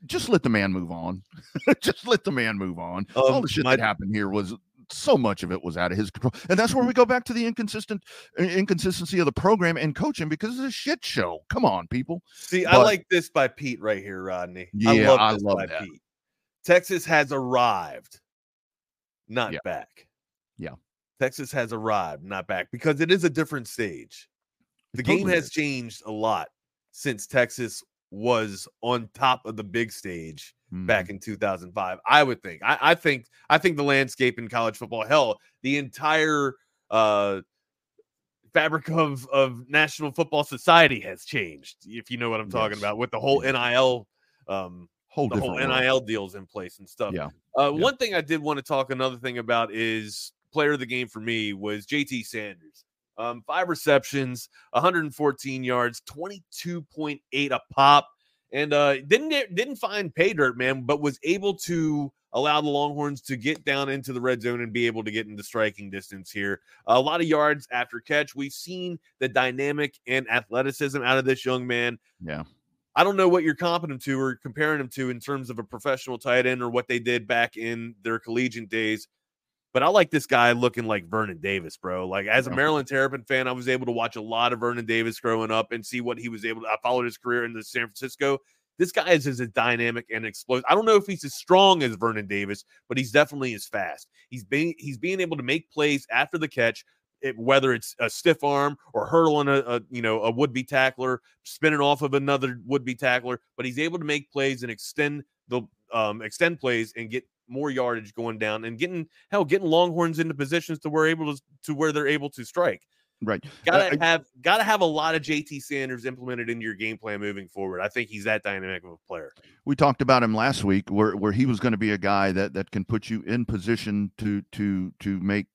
Just let the man move on. <laughs> just let the man move on. All Um, the shit my- that happened here was so much of it was out of his control, and that's where we go back to the inconsistent inconsistency of the program and coaching because it's a shit show. Come on, people. See, I like this by Pete right here, Rodney. Yeah, I love I love that. Pete. Texas has arrived, not Yeah. back. Yeah. Texas has arrived, not back, because it is a different stage. The It game has is. changed a lot since Texas was on top of the big stage Mhm. back in 2005 i would think I, I think i think the landscape in college football hell the entire uh fabric of of National Football Society has changed. If you know what I'm talking about, with the whole NIL, um, Whole the whole world. NIL deals in place and stuff. Yeah. Uh, Yeah. One thing I did want to talk another thing about is player of the game for me was JT Sanders. Um, five receptions, 114 yards, 22.8 a pop, and uh, didn't didn't find pay dirt, man, but was able to allow the Longhorns to get down into the red zone and be able to get into striking distance here. A lot of yards after catch. We've seen the dynamic and athleticism out of this young man. Yeah. I don't know what you're comparing him to or comparing him to in terms of a professional tight end or what they did back in their collegiate days. But I like this guy looking like Vernon Davis, bro. Like as a Maryland Terrapin fan, I was able to watch a lot of Vernon Davis growing up and see what he was able to. I followed his career in the San Francisco. This guy is as dynamic and explosive. I don't know if he's as strong as Vernon Davis, but he's definitely as fast. He's being he's being able to make plays after the catch, it, whether it's a stiff arm or hurdling a, a you know a would be tackler, spinning off of another would be tackler. But he's able to make plays and extend the um, extend plays and get more yardage going down and getting hell getting Longhorns into positions to where able to to where they're able to strike. Right. Uh, gotta I- have gotta have a lot of JT Sanders implemented into your game plan moving forward. I think he's that dynamic of a player. We talked about him last week, where where he was going to be a guy that that can put you in position to to to make.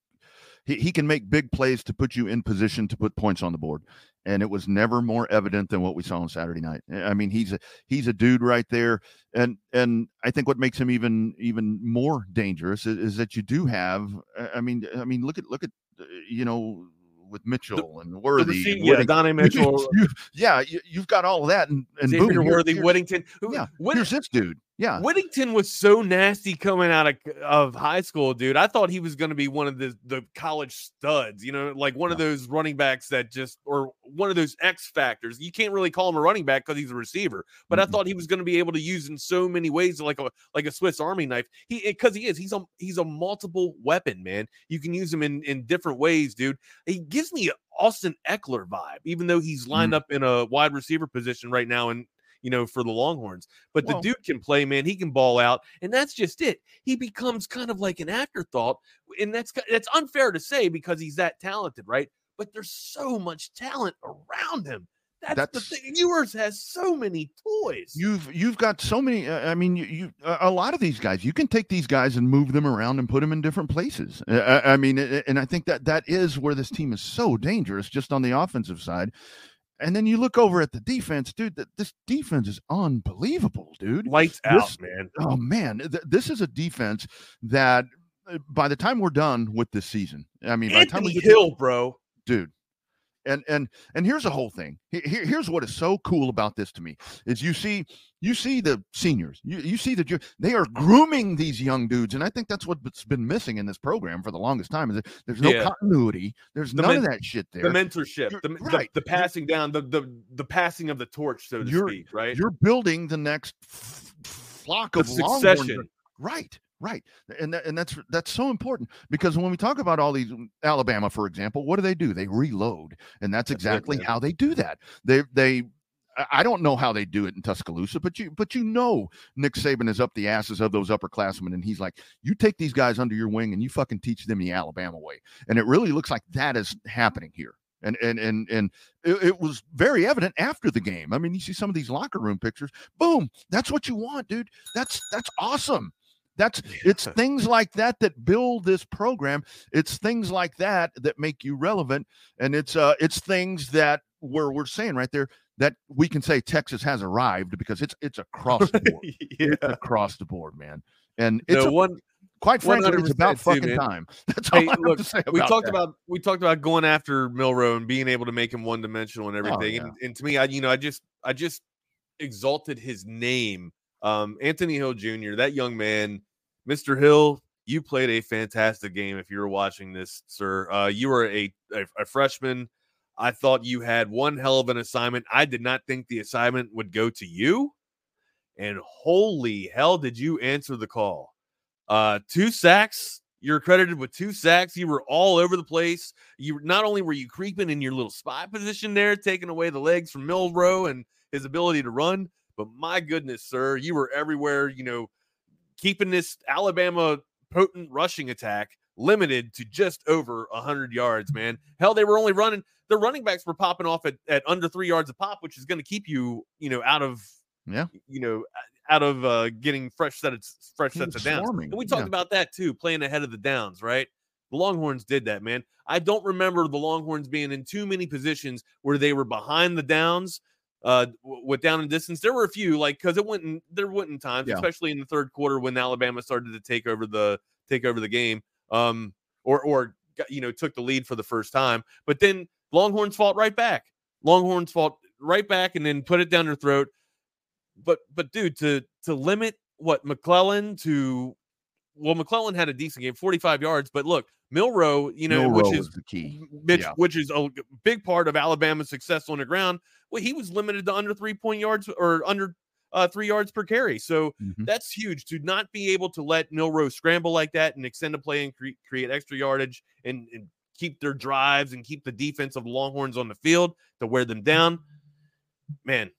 He, he can make big plays to put you in position to put points on the board, and it was never more evident than what we saw on Saturday night. I mean, he's a he's a dude right there, and and I think what makes him even even more dangerous is, is that you do have. I mean, I mean, look at look at uh, you know with Mitchell and Worthy, receiver- and yeah, Whitting- Donnie Mitchell, you, yeah, you, you've got all of that, and and Xavier boom, Worthy, Whittington. Who, yeah, Whit- here's this dude. Yeah, Whittington was so nasty coming out of, of high school, dude. I thought he was going to be one of the the college studs, you know, like one of those running backs that just, or one of those X factors. You can't really call him a running back because he's a receiver, but I Mhm. thought he was going to be able to use in so many ways, like a like a Swiss Army knife. He because he is, he's a he's a multiple weapon, man. You can use him in in different ways, dude. He gives me Austin Ekeler vibe, even though he's lined up in a wide receiver position right now, and you know for the Longhorns. But Well- the dude can play, man. He can ball out, and that's just it. He becomes kind of like an afterthought, and that's that's unfair to say because he's that talented, right? But there's so much talent around him. That's, That's- the thing. Ewers has so many toys. You've you've got so many. uh, I mean, you, you a a lot of these guys. You can take these guys and move them around and put them in different places. Uh, I, I mean, uh, and I think that that is where this team is so dangerous, just on the offensive side. And then you look over at the defense, dude. That this defense is unbelievable, dude. lights out, man. Oh man, th- this is a defense that uh, by the time we're done with this season, I mean, by the time we get to- bro. dude and and and here's the whole thing here, here's what is so cool about this to me is you see you see the seniors you, you see that they are grooming these young dudes and i think that's what's been missing in this program for the longest time is that there's no Yeah. continuity there's The none of that shit there The mentorship, the, the- right. the, You're- passing down, the, the the passing of the torch, so to You're- speak, right? you're building the next f- flock The of Longhorns succession. Right, right, and that, and that's that's so important because when we talk about all these mm, Alabama, for example, what do they do? They reload, and that's That's exactly how they do that. They they. I- I don't know how they do it in Tuscaloosa, but you but you know Nick Saban is up the asses of those upperclassmen, and he's like, you take these guys under your wing and you fucking teach them the Alabama way, and it really looks like that is happening here. And and and and it, it was very evident after the game. I mean, you see some of these locker room pictures. Boom, that's what you want, dude. That's that's awesome. That's it's things like that that build this program. It's things like that that make you relevant, and it's uh it's things that where we're saying right there that we can say Texas has arrived because it's it's across the board. <laughs> yeah. It's across the board, man. And it's No, a- one quite frankly, it's 100% about fucking time. <laughs> That's all Hey, I have to say we talked that. about we talked about going after Milroe and being able to make him one dimensional and everything. Oh, yeah. and, and to me, I you know I just I just exalted his name, um, Anthony Hill Jr. That young man, Mr. Hill. You played a fantastic game. If you were watching this, sir, uh, you were a, a a freshman. I thought you had one hell of an assignment. I did not think the assignment would go to you. And holy hell, did you answer the call? Uh, two sacks. You're credited with two sacks. You were all over the place. You not only were you creeping in your little spy position there, taking away the legs from Milroe and his ability to run, but my goodness, sir, you were everywhere. You know, keeping this Alabama potent rushing attack limited to just over 100 yards, man. Hell, they were only running, the running backs were popping off at, at under three yards a pop, which is going to keep you, you know, out of, Yeah. you know, out of uh, getting fresh sets, fresh sets of downs. swarming, And we talked yeah. about that too, playing ahead of the downs, right? The Longhorns did that, man. I don't remember the Longhorns being in too many positions where they were behind the downs uh with down and distance. There were a few, like because it went in there went in times, Yeah. especially in the third quarter when Alabama started to take over the take over the game. Um or or you know took the lead for the first time. But then Longhorns fought right back. Longhorns fought right back and then put it down their throat. But but dude, to to limit what McClellan to well, McClellan had a decent game, 45 yards. But look, Milroe, you know, Milroe which is the key. which, Yeah. which is a big part of Alabama's success on the ground. Well, he was limited to under three point yards or under uh, three yards per carry. So Mhm. that's huge to not be able to let Milroe scramble like that and extend a play and cre- create extra yardage and, and keep their drives and keep the defense of the Longhorns on the field to wear them down. Man,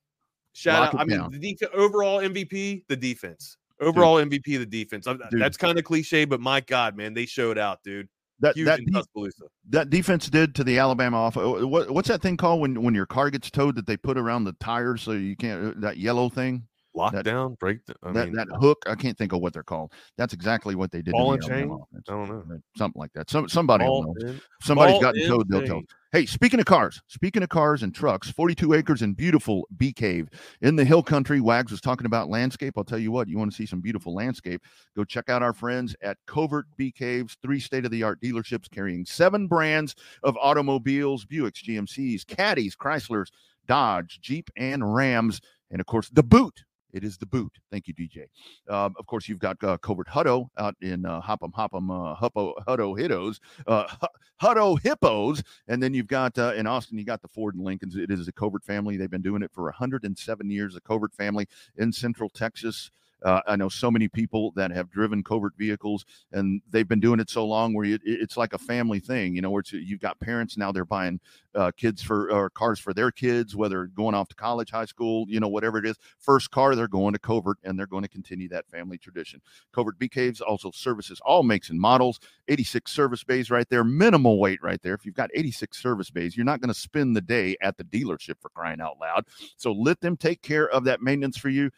shout Lock out. I mean, down. the def- overall MVP, the defense. Overall MVP, of the defense. Dude. That's kind of cliche, but my God, man, they showed out, dude. That Huge that de- that defense did to the Alabama off. uh, What, what's that thing called when when your car gets towed that they put around the tires so you can't uh, that yellow thing Lockdown, break. I that mean, that hook I can't think of what they're called. That's exactly what they did. Ball and chain? offense. I don't know. Something like that. Some somebody will know. Somebody's ball gotten towed. They'll tell. Hey, speaking of cars, speaking of cars and trucks, 42 acres in beautiful Bee Cave in the hill country. Wags was talking about landscape. I'll tell you what, you want to see some beautiful landscape, go check out our friends at Covert Bee Caves, three state of the art dealerships carrying seven brands of automobiles Buicks, GMCs, Caddies, Chryslers, Dodge, Jeep, and Rams. And of course, the boot. It is the boot. Thank you, DJ. Um, of course, you've got uh, Covert Hutto out in uh, Hopham Hopham uh, Huppo Hutto Hittos, uh, Hutto Hippos, and then you've got uh, in Austin, you got the Ford and Lincolns. It is a Covert family. They've been doing it for 107 years. The Covert family in Central Texas. Uh, I know so many people that have driven covert vehicles, and they've been doing it so long where it, it's like a family thing. You know, where you've got parents now they're buying uh, kids for or cars for their kids, whether going off to college, high school, you know, whatever it is. First car, they're going to Covert, and they're going to continue that family tradition. Covert Bee Caves also services all makes and models. 86 service bays right there, minimal wait right there. If you've got 86 service bays, you're not going to spend the day at the dealership for crying out loud. So let them take care of that maintenance for you.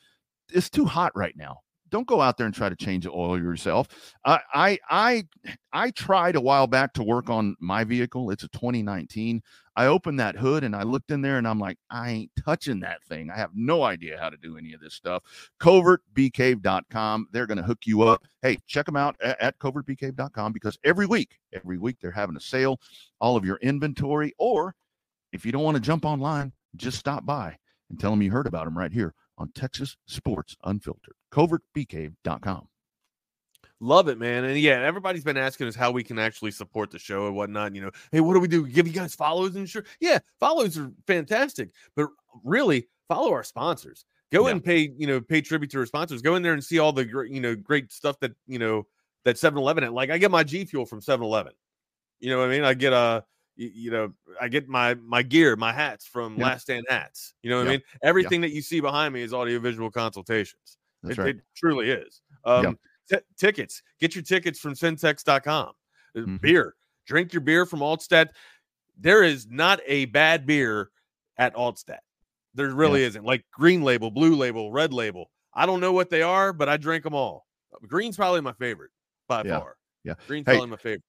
It's too hot right now. Don't go out there and try to change the oil yourself. I I I I tried a while back to work on my vehicle. It's a 2019. I opened that hood and I looked in there and I'm like, I ain't touching that thing. I have no idea how to do any of this stuff. Covertbeecave.com. They're going to hook you up. Hey, check them out at, at covertbeecave.com because every week, every week they're having a sale. All of your inventory, or if you don't want to jump online, just stop by and tell them you heard about them right here on Texas Sports Unfiltered. Covertbeecave.com. Love it, man. And yeah, everybody's been asking us how we can actually support the show and whatnot. You know, hey, what do we do? Give you guys follows and sure. Yeah, follows are fantastic. But really, follow our sponsors. Go Yeah. and pay, you know, pay tribute to our sponsors. Go in there and see all the great, you know, great stuff that, you know, that 7-Eleven. Like I get my G Fuel from 7-Eleven. You know what I mean? I get a you, you know, I get my my gear, my hats from Yeah. Last Stand Hats. You know what Yeah. I mean? Everything that you see behind me is audiovisual consultations. That's it, right. it truly is. Um, t- tickets. Get your tickets from CenTex.com. Uh, Mhm. Beer. Drink your beer from Altstadt. There is not a bad beer at Altstadt. There really isn't. Like green label, blue label, red label. I don't know what they are, but I drink them all. Green's probably my favorite by Yeah. far. Yeah. Green's Hey, probably my favorite.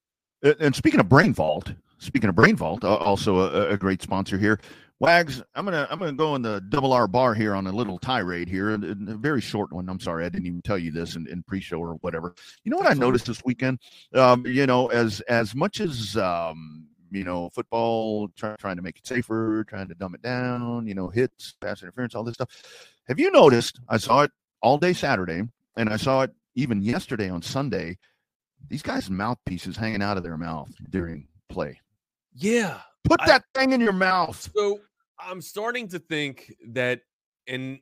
Uh, And speaking of Brain Vault, speaking of Brain Vault, uh, also a, a great sponsor here. Wags, I'm gonna I'm gonna go in the double R bar here on a little tirade here, and a very short one. I'm sorry, I didn't even tell you this in, in pre-show or whatever. You know what I That's all right. noticed this weekend? Um, you know, as as much as um, you know, football try, trying to make it safer, trying to dumb it down, you know, hits, pass interference, all this stuff. Have you noticed? I saw it all day Saturday, and I saw it even yesterday on Sunday. These guys' mouthpieces hanging out of their mouth during play. Yeah. Put I- that thing in your mouth. So I'm starting to think that, and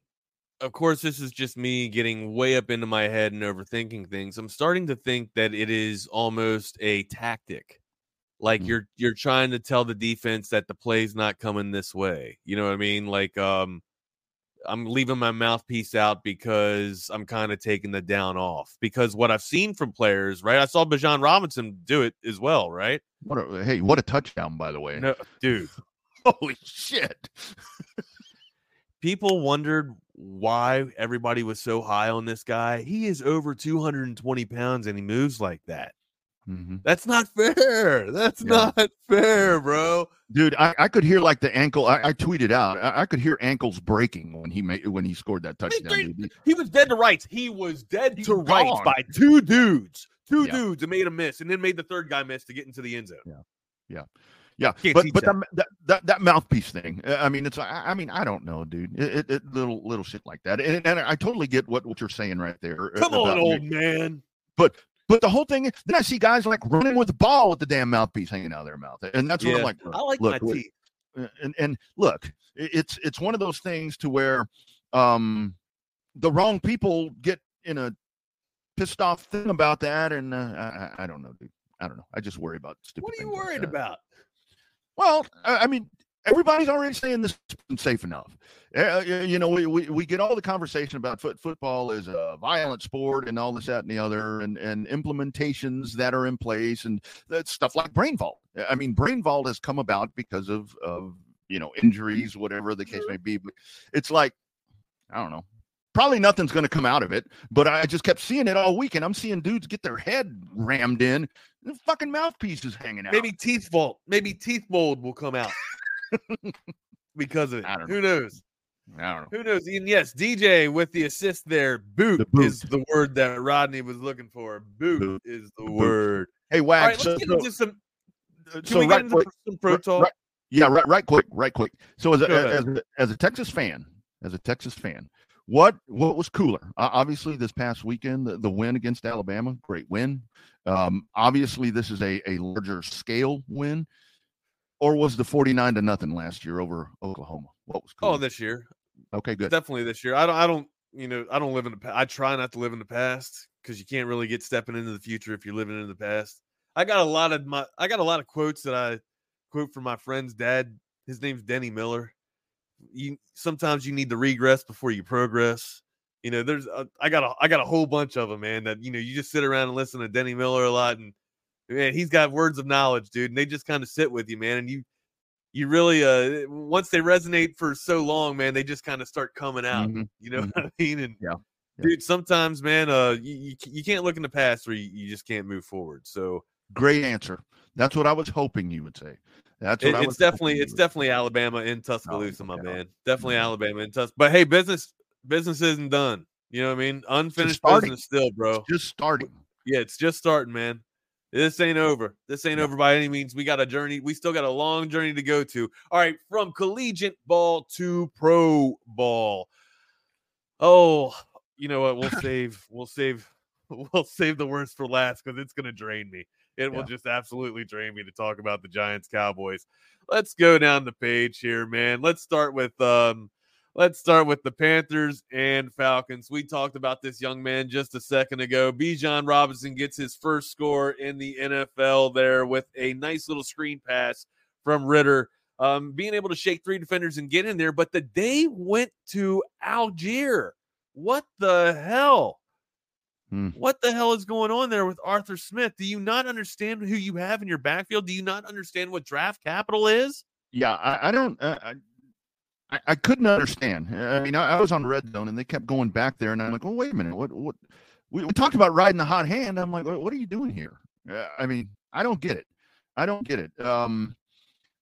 of course, this is just me getting way up into my head and overthinking things. I'm starting to think that it is almost a tactic. Like Mm. you're you're trying to tell the defense that the play's not coming this way. You know what I mean? Like um I'm leaving my mouthpiece out because I'm kind of taking the down off. Because what I've seen from players, right? I saw Bijan Robinson do it as well, right? What a, hey, what a touchdown, by the way. No, dude. <laughs> Holy shit. People wondered why everybody was so high on this guy. He is over 220 pounds and he moves like that. Mhm. That's not fair. That's Yeah. not fair, bro. Dude, I, I could hear like the ankle. I, I tweeted out. I, I could hear ankles breaking when he made when he scored that touchdown. dude. He was dead to rights. He was dead He's to rights by two dudes. Two Yeah. dudes and made a miss, and then made the third guy miss to get into the end zone. Yeah, Can't but but that. that, that that mouthpiece thing. uh, I mean, it's. I, mean, I don't know, dude. It, it, it little little shit like that, and, and I totally get what what you're saying right there. uh, Come on, old man. But but the whole thing. is- Then I see guys like running with the ball with the damn mouthpiece hanging out of their mouth, and that's what I'm like. I like look, my look, teeth. and and look, it's it's one of those things to where um the wrong people get in a pissed off thing about that, and uh, I, I- I don't know, dude. I don't know. I just worry about stupid. What are you things like worried about? Well, I I mean, everybody's already saying this isn't safe enough. Uh, you know, we, we, we get all the conversation about foot, football is a violent sport and all this, that, and the other, and, and implementations that are in place and stuff like brain vault. I mean, brain vault has come about because of, of you know, injuries, whatever the case may be. But it's like, I don't know. Probably nothing's going to come out of it, but I just kept seeing it all week, and I'm seeing dudes get their head rammed in, and fucking mouthpiece is hanging out. Maybe teeth vault. Maybe teeth mold will come out <laughs> because of it. I don't Who knows? I don't know. Who knows? And yes, DJ with the assist there. Boot, The boot. is the word that Rodney was looking for. Boot, Boot. is the The boot. word. Hey, All Wags. right, let's so- get into some. Can so we right get into quick- some pro right- talk? right- yeah, right, right quick, right quick. So as a, Go as a as a Texas fan, as a Texas fan, what what was cooler? Uh, obviously, this past weekend, the, the win against Alabama, great win. Um, obviously, this is a a larger scale win, or was the forty nine to nothing last year over Oklahoma? What was Oh, this year, okay, good. definitely this year. I don't. I don't. You know, I don't live in the. past. I try not to live in the past because you can't really get stepping into the future if you're living in the past. I got a lot of my. I got a lot of quotes that I quote from my friend's dad. His name's Denny Miller. You sometimes you need to regress before you progress. You know, there's a, I got a I got a whole bunch of them, man. That you know you just sit around and listen to Denny Miller a lot, and man, he's got words of knowledge, dude, and they just kind of sit with you, man. And you you really uh once they resonate for so long, man, they just kind of start coming out. Mhm, You know <laughs> mhm. what I mean? And Yeah, yeah. dude, sometimes, man, uh, you, you you can't look in the past or you, you just can't move forward. So Great answer. That's what I was hoping you would say. That's what it- I it's definitely it's definitely Alabama in Tuscaloosa, my yeah. man. Definitely Mhm. Alabama in Tuscaloosa. But hey, business business isn't done. You know what I mean? Unfinished business still, bro. just starting. Yeah, it's just starting, man. This ain't over. This ain't over by any means. We got a journey. We still got a long journey to go to. All right, from collegiate ball to pro ball. Oh, you know what? We'll <laughs> save. We'll save. <laughs> We'll save the worst for last because it's gonna drain me. It will just absolutely drain me to talk about the Giants Cowboys. Let's go down the page here, man. Let's start with um let's start with the Panthers and Falcons. We talked about this young man just a second ago. Bijan Robinson gets his first score in the NFL there with a nice little screen pass from Ridder. Um, being able to shake three defenders and get in there, but the day went to Allgeier. What the hell? Hmm. What the hell is going on there with Arthur Smith? Do you not understand who you have in your backfield? Do you not understand what draft capital is? Yeah, I, I don't. Uh, I, I I couldn't understand. I mean, I, I was on red zone, and they kept going back there, and I'm like, "Oh, wait a minute. What? What? We, we talked about riding the hot hand. I'm like, "What are you doing here?" Uh, I mean, I don't get it. I don't get it. Um,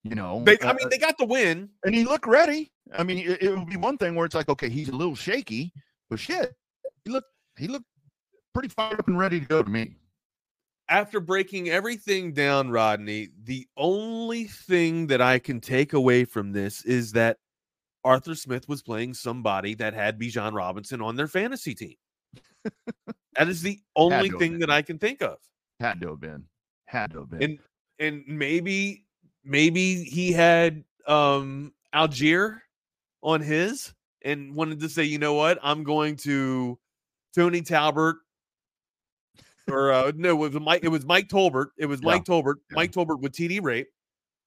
you know, They, I uh, mean, they got the win. and he looked ready. I mean, it, it would be one thing where it's like, okay, he's a little shaky, but shit, he looked he looked pretty fired up and ready to go to me. after breaking everything down, Rodney, the only thing that I can take away from this is that Arthur Smith was playing somebody that had Bijan Robinson on their fantasy team. that is the <laughs> only thing that I can think of. Had to have been. Had to have been. And and maybe maybe he had um Allgeier on his and wanted to say, you know what, I'm going to Tony Talbert or uh, no, it was Mike. It was Mike Tolbert. It was Yeah, Mike Tolbert. yeah. Mike Tolbert with TD rate.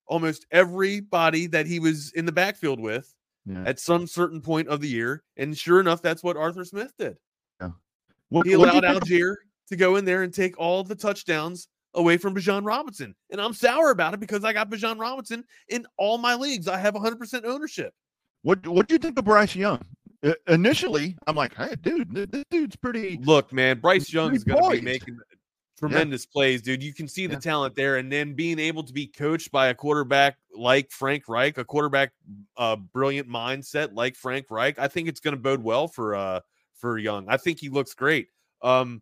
Almost everybody that he was in the backfield with yeah. at some certain point of the year. And sure enough, that's what Arthur Smith did. Yeah. What, he allowed Allgeier to go in there and take all the touchdowns away from Bijan Robinson. And I'm sour about it because I got Bijan Robinson in all my leagues. I have 100% ownership. What what do you think of Bryce Young? Uh, initially, I'm like, hey, dude, this dude's pretty. Look, man, Bryce Young is going to be making tremendous yeah. plays, dude. You can see the yeah. talent there, and then being able to be coached by a quarterback like Frank Reich, a quarterback, uh, brilliant mindset like Frank Reich. I think it's going to bode well for uh for Young. I think he looks great. Um,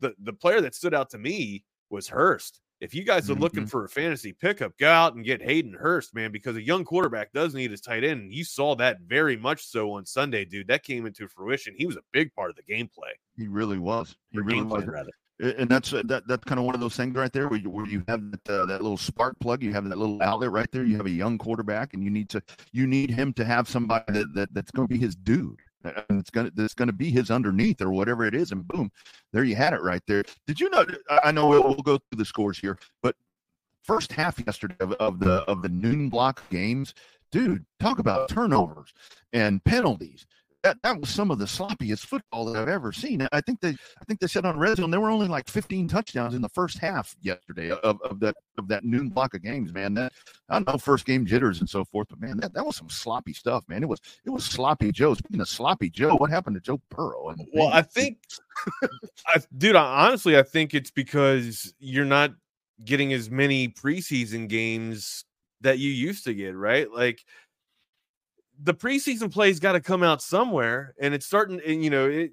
the the player that stood out to me was Hurst. If you guys are mm-hmm. looking for a fantasy pickup, go out and get Hayden Hurst, man, because a young quarterback does need his tight end. You saw that very much so on Sunday, dude. That came into fruition. He was a big part of the gameplay. He really was. He really was. Rather. And that's uh, that. That's kind of one of those things right there, where you, where you have that, uh, that little spark plug, you have that little outlet right there. You have a young quarterback, and you need to you need him to have somebody that, that that's going to be his dude and it's gonna it's gonna be his underneath or whatever it is, and boom, there you had it right there. Did you know? I know we'll, we'll go through the scores here, but first half yesterday of, of the of the noon block games, dude, talk about turnovers and penalties that, that was some of the sloppiest football that I've ever seen. I think they I think they said on red zone there were only like 15 touchdowns in the first half yesterday of, of that of that noon block of games, man. That I don't know first game jitters and so forth, but man, that, that was some sloppy stuff, man. It was it was sloppy Joe. Speaking of sloppy Joe, what happened to Joe Burrow? Well, I think <laughs> I dude, I, honestly I think it's because you're not getting as many preseason games that you used to get, right? Like the preseason plays got to come out somewhere, and it's starting. And you know, it,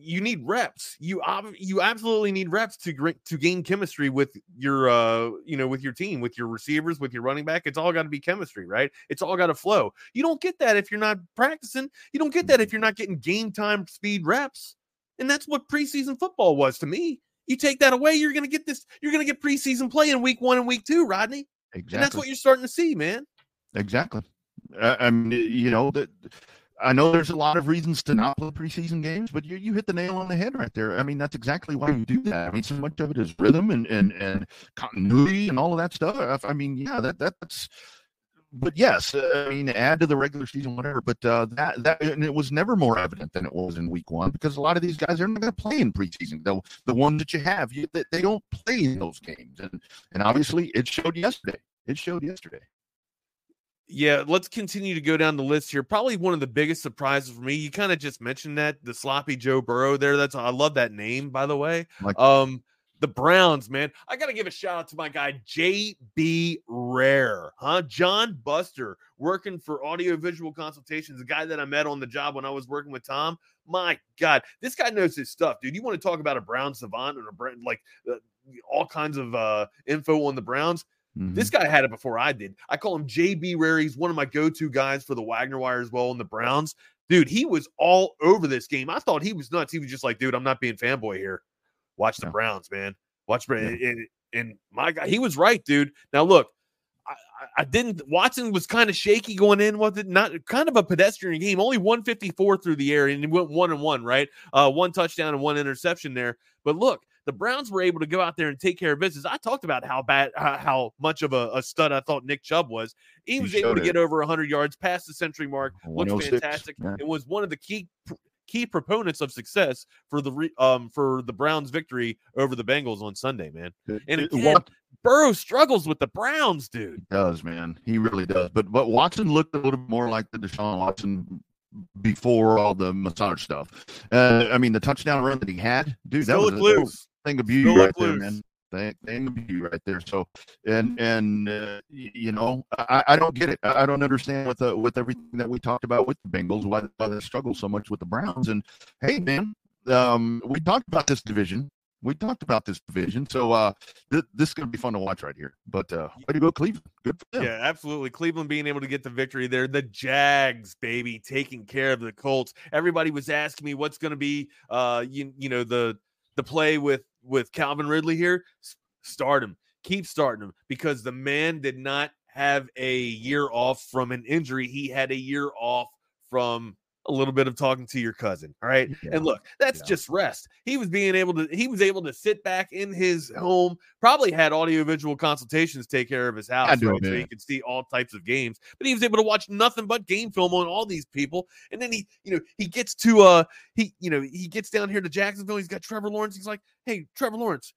you need reps. You you absolutely need reps to to gain chemistry with your uh you know with your team, with your receivers, with your running back. It's all got to be chemistry, right? It's all got to flow. You don't get that if you're not practicing. You don't get that if you're not getting game time speed reps. And that's what preseason football was to me. You take that away, you're going to get this. You're going to get preseason play in week one and week two, Rodney. Exactly. And that's what you're starting to see, man. Exactly. I mean, you know that. I know there's a lot of reasons to not play preseason games, but you, you hit the nail on the head right there. I mean, that's exactly why you do that. I mean, so much of it is rhythm and and, and continuity and all of that stuff. I mean, yeah, that that's. But yes, uh, I mean, add to the regular season, whatever. But uh, that that and it was never more evident than it was in week one because a lot of these guys are not going to play in preseason. The the ones that you have, you, they don't play in those games, and and obviously it showed yesterday. It showed yesterday. Yeah, let's continue to go down the list here. Probably one of the biggest surprises for me. You kind of just mentioned that the sloppy Joe Burrow there. That's I love that name, by the way. Like, um, the Browns, man. I gotta give a shout out to my guy JB Rare, huh? John Buster, working for audio visual consultations, the guy that I met on the job when I was working with Tom. My God, this guy knows his stuff, dude. You want to talk about a Brown savant and a Brown like uh, all kinds of uh, info on the Browns? Mm-hmm. This guy had it before I did. I call him JB Rare. He's one of my go-to guys for the Wagner Wire as well in the Browns. Dude, he was all over this game. I thought he was nuts. He was just like, dude, I'm not being fanboy here. Watch the yeah. Browns, man. Watch yeah. and, and my guy, he was right, dude. Now look, I, I, didn't. Watson was kind of shaky going in. Was it not kind of a pedestrian game? Only 154 through the air, and he went one and one, right? Uh, one touchdown and one interception there. But look, the Browns were able to go out there and take care of business. I talked about how bad, how much of a, a stud I thought Nick Chubb was. He was able to it. get over 100 yards past the century mark. Looked oh fantastic. Yeah. It was one of the key key proponents of success for the re, um for the Browns' victory over the Bengals on Sunday, man. And again, what, Burrow struggles with the Browns, dude. He does, man. He really does. But but Watson looked a little more like the Deshaun Watson before all the massage stuff. Uh, I mean, the touchdown run that he had, dude, Still that was a, thing of beauty right there, man. Thing, thing of beauty right there. So, and and uh, you know, I, I don't get it. I don't understand with the with everything that we talked about with the Bengals why, why they struggle so much with the Browns. And hey, man, um, we talked about this division. We talked about this division, so uh, th- this is going to be fun to watch right here. But uh, way to go, Cleveland! Good for them. Yeah, absolutely. Cleveland being able to get the victory there. The Jags, baby, taking care of the Colts. Everybody was asking me what's going to be, uh, you you know the the play with with Calvin Ridley here, start him. Keep starting him because the man did not have a year off from an injury. He had a year off from a little bit of talking to your cousin. All right. Yeah. And look, that's Yeah. just rest. He was being able to, he was able to sit back in his home, probably had audio visual consultations take care of his house, right? So he could see all types of games. But he was able to watch nothing but game film on all these people. And then he, you know, he gets to uh he, you know, he gets down here to Jacksonville. He's got Trevor Lawrence. He's like, Hey, Trevor Lawrence,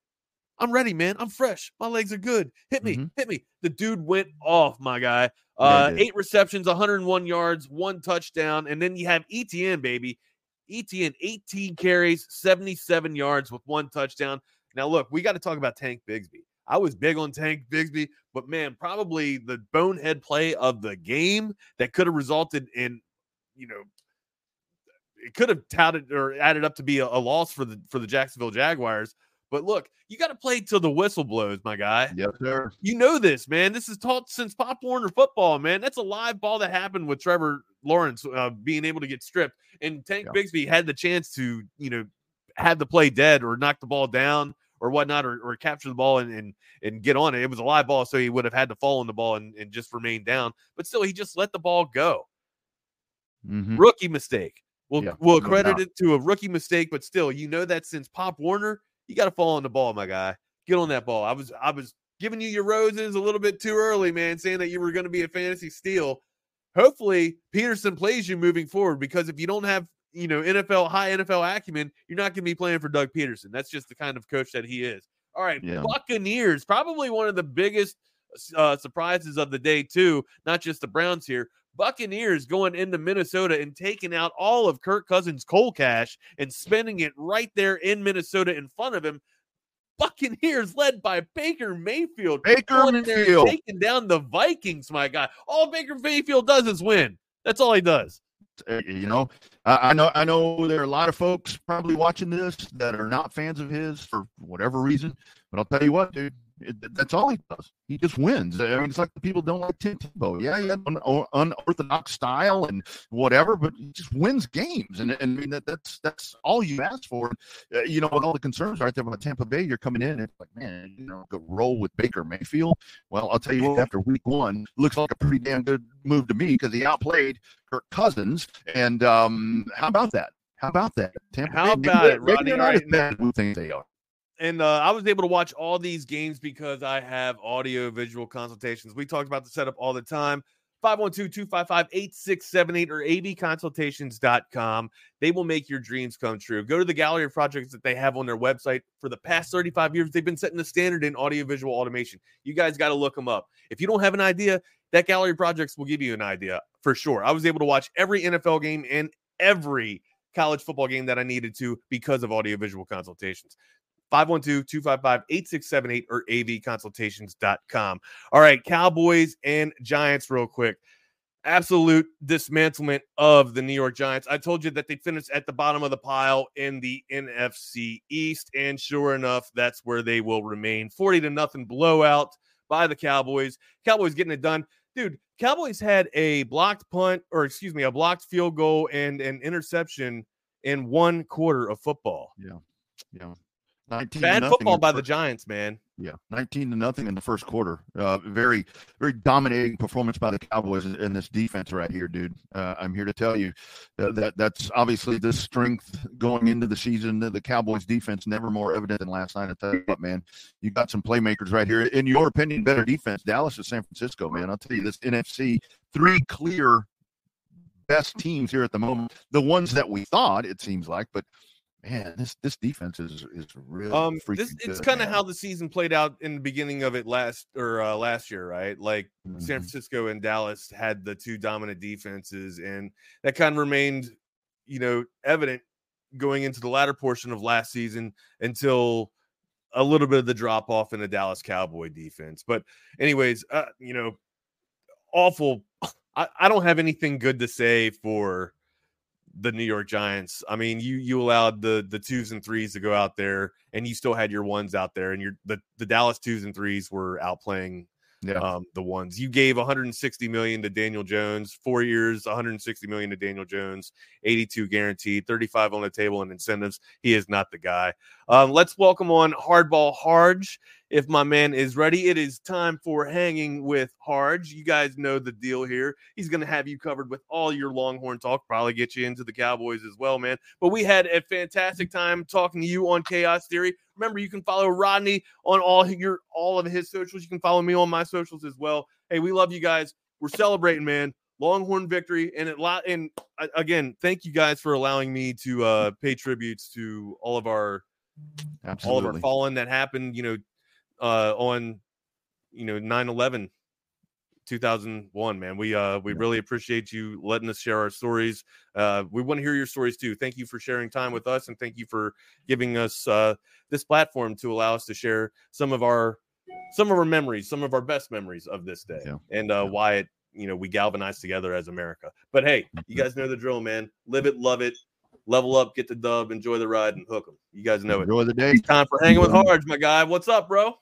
I'm ready, man. I'm fresh. My legs are good. Hit me, Mhm. hit me. The dude went off, my guy. Uh, did. eight receptions, 101 yards, one touchdown, and then you have ETN, baby. ETN, 18 carries, 77 yards with one touchdown. Now, look, we got to talk about Tank Bigsby. I was big on Tank Bigsby, but man, probably the bonehead play of the game that could have resulted in, you know, it could have touted or added up to be a, a loss for the for the Jacksonville Jaguars. But look, you got to play till the whistle blows, my guy. Yes, sir. You know this, man. This is taught since Pop Warner football, man. That's a live ball that happened with Trevor Lawrence uh, being able to get stripped, and Tank Yeah. Bigsby had the chance to, you know, have the play dead or knock the ball down or whatnot, or, or capture the ball and, and and get on it. It was a live ball, so he would have had to fall on the ball and, and just remain down. But still, he just let the ball go. Mhm. Rookie mistake. We'll Yeah, we'll credit it to a rookie mistake, but still, you know that since Pop Warner, you got to fall on the ball, my guy. Get on that ball. I was I was giving you your roses a little bit too early, man, saying that you were going to be a fantasy steal. Hopefully, Pederson plays you moving forward because if you don't have you know NFL high NFL acumen, you're not going to be playing for Doug Pederson. That's just the kind of coach that he is. All right, Yeah. Buccaneers, probably one of the biggest uh, surprises of the day too. Not just the Browns here. Buccaneers going into Minnesota and taking out all of Kirk Cousins' coal cash and spending it right there in Minnesota in front of him. Buccaneers <laughs> led by Baker Mayfield. Baker going in there Mayfield. taking down the Vikings, my guy. All Baker Mayfield does is win. That's all he does. You know I, I know i know there are a lot of folks probably watching this that are not fans of his for whatever reason but i'll tell you what dude it, that's all he does he just wins i mean it's like the people don't like tim tebow yeah he had an unorthodox style and whatever but he just wins games and, and i mean that, that's that's all you ask for uh, you know with all the concerns right there about tampa bay you're coming in and it's like man you know go roll with baker mayfield well i'll tell you what after week one looks like a pretty damn good move to me because he outplayed Kirk Cousins. And um, how about that? How about that? Tampa How Bay, about maybe, it, maybe they're not All as bad as we think they are. And uh, I was able to watch all these games because I have audio visual consultations. We talked about the setup all the time. 512-255-8678 or avconsultations.com. They will make your dreams come true. Go to the gallery of projects that they have on their website. For the past 35 years, they've been setting the standard in audiovisual automation. You guys got to look them up. If you don't have an idea, that gallery of projects will give you an idea for sure. I was able to watch every NFL game and every college football game that I needed to because of audiovisual consultations. 512-255-8678 or avconsultations.com. All right, Cowboys and Giants real quick. Absolute dismantlement of the New York Giants. I told you that they finished at the bottom of the pile in the NFC East and sure enough, that's where they will remain. 40 to nothing blowout by the Cowboys. Cowboys getting it done. Dude, Cowboys had a blocked punt or excuse me, a blocked field goal and an interception in one quarter of football. Yeah. Yeah. 19 to Bad nothing football by the Giants, man. Yeah, 19 to nothing in the first quarter. Uh, very, very dominating performance by the Cowboys in, in this defense right here, dude. Uh, I'm here to tell you that, that that's obviously the strength going into the season. The, the Cowboys defense never more evident than last night. I tell you what, man, you got some playmakers right here. In your opinion, better defense, Dallas or San Francisco, man. I'll tell you this NFC, three clear best teams here at the moment. The ones that we thought it seems like, but man, this this defense is is really Um, freaking this it's kind of how the season played out in the beginning of it last or uh, last year, right? Like San Mhm. Francisco and Dallas had the two dominant defenses, and that kind of remained, you know, evident going into the latter portion of last season until a little bit of the drop off in the Dallas Cowboy defense. But, anyways, uh, you know, awful. <laughs> I, I don't have anything good to say for the New York Giants. I mean, you you allowed the the twos and threes to go out there, and you still had your ones out there, and your the the Dallas twos and threes were outplaying Yeah. um, the ones. You gave 160 million to Daniel Jones, four years, 160 million to Daniel Jones, 82 guaranteed, 35 on the table in incentives. He is not the guy. Um, let's welcome on Hardball Harge. If my man is ready. It is time for hanging with Harge. You guys know the deal here. He's going to have you covered with all your Longhorn talk, probably get you into the Cowboys as well, man. But we had a fantastic time talking to you on Chaos Theory. Remember, you can follow Rodney on all your all of his socials. You can follow me on my socials as well. Hey, we love you guys. We're celebrating, man. Longhorn victory, and it and again, thank you guys for allowing me to uh, pay tributes to all of our Absolutely. all of our fallen that happened. You know, uh, on you know 9-11 2001 man. We uh we really appreciate you letting us share our stories. Uh we want to hear your stories too. Thank you for sharing time with us and thank you for giving us uh this platform to allow us to share some of our some of our memories some of our best memories of this day yeah. and uh yeah. why it you know we galvanized together as america. But hey you mm-hmm. guys know the drill man. Live it love it. Level up get the dub enjoy the ride and hook them you guys know enjoy it. Enjoy the day. It's time for hanging with Harge my guy. What's up bro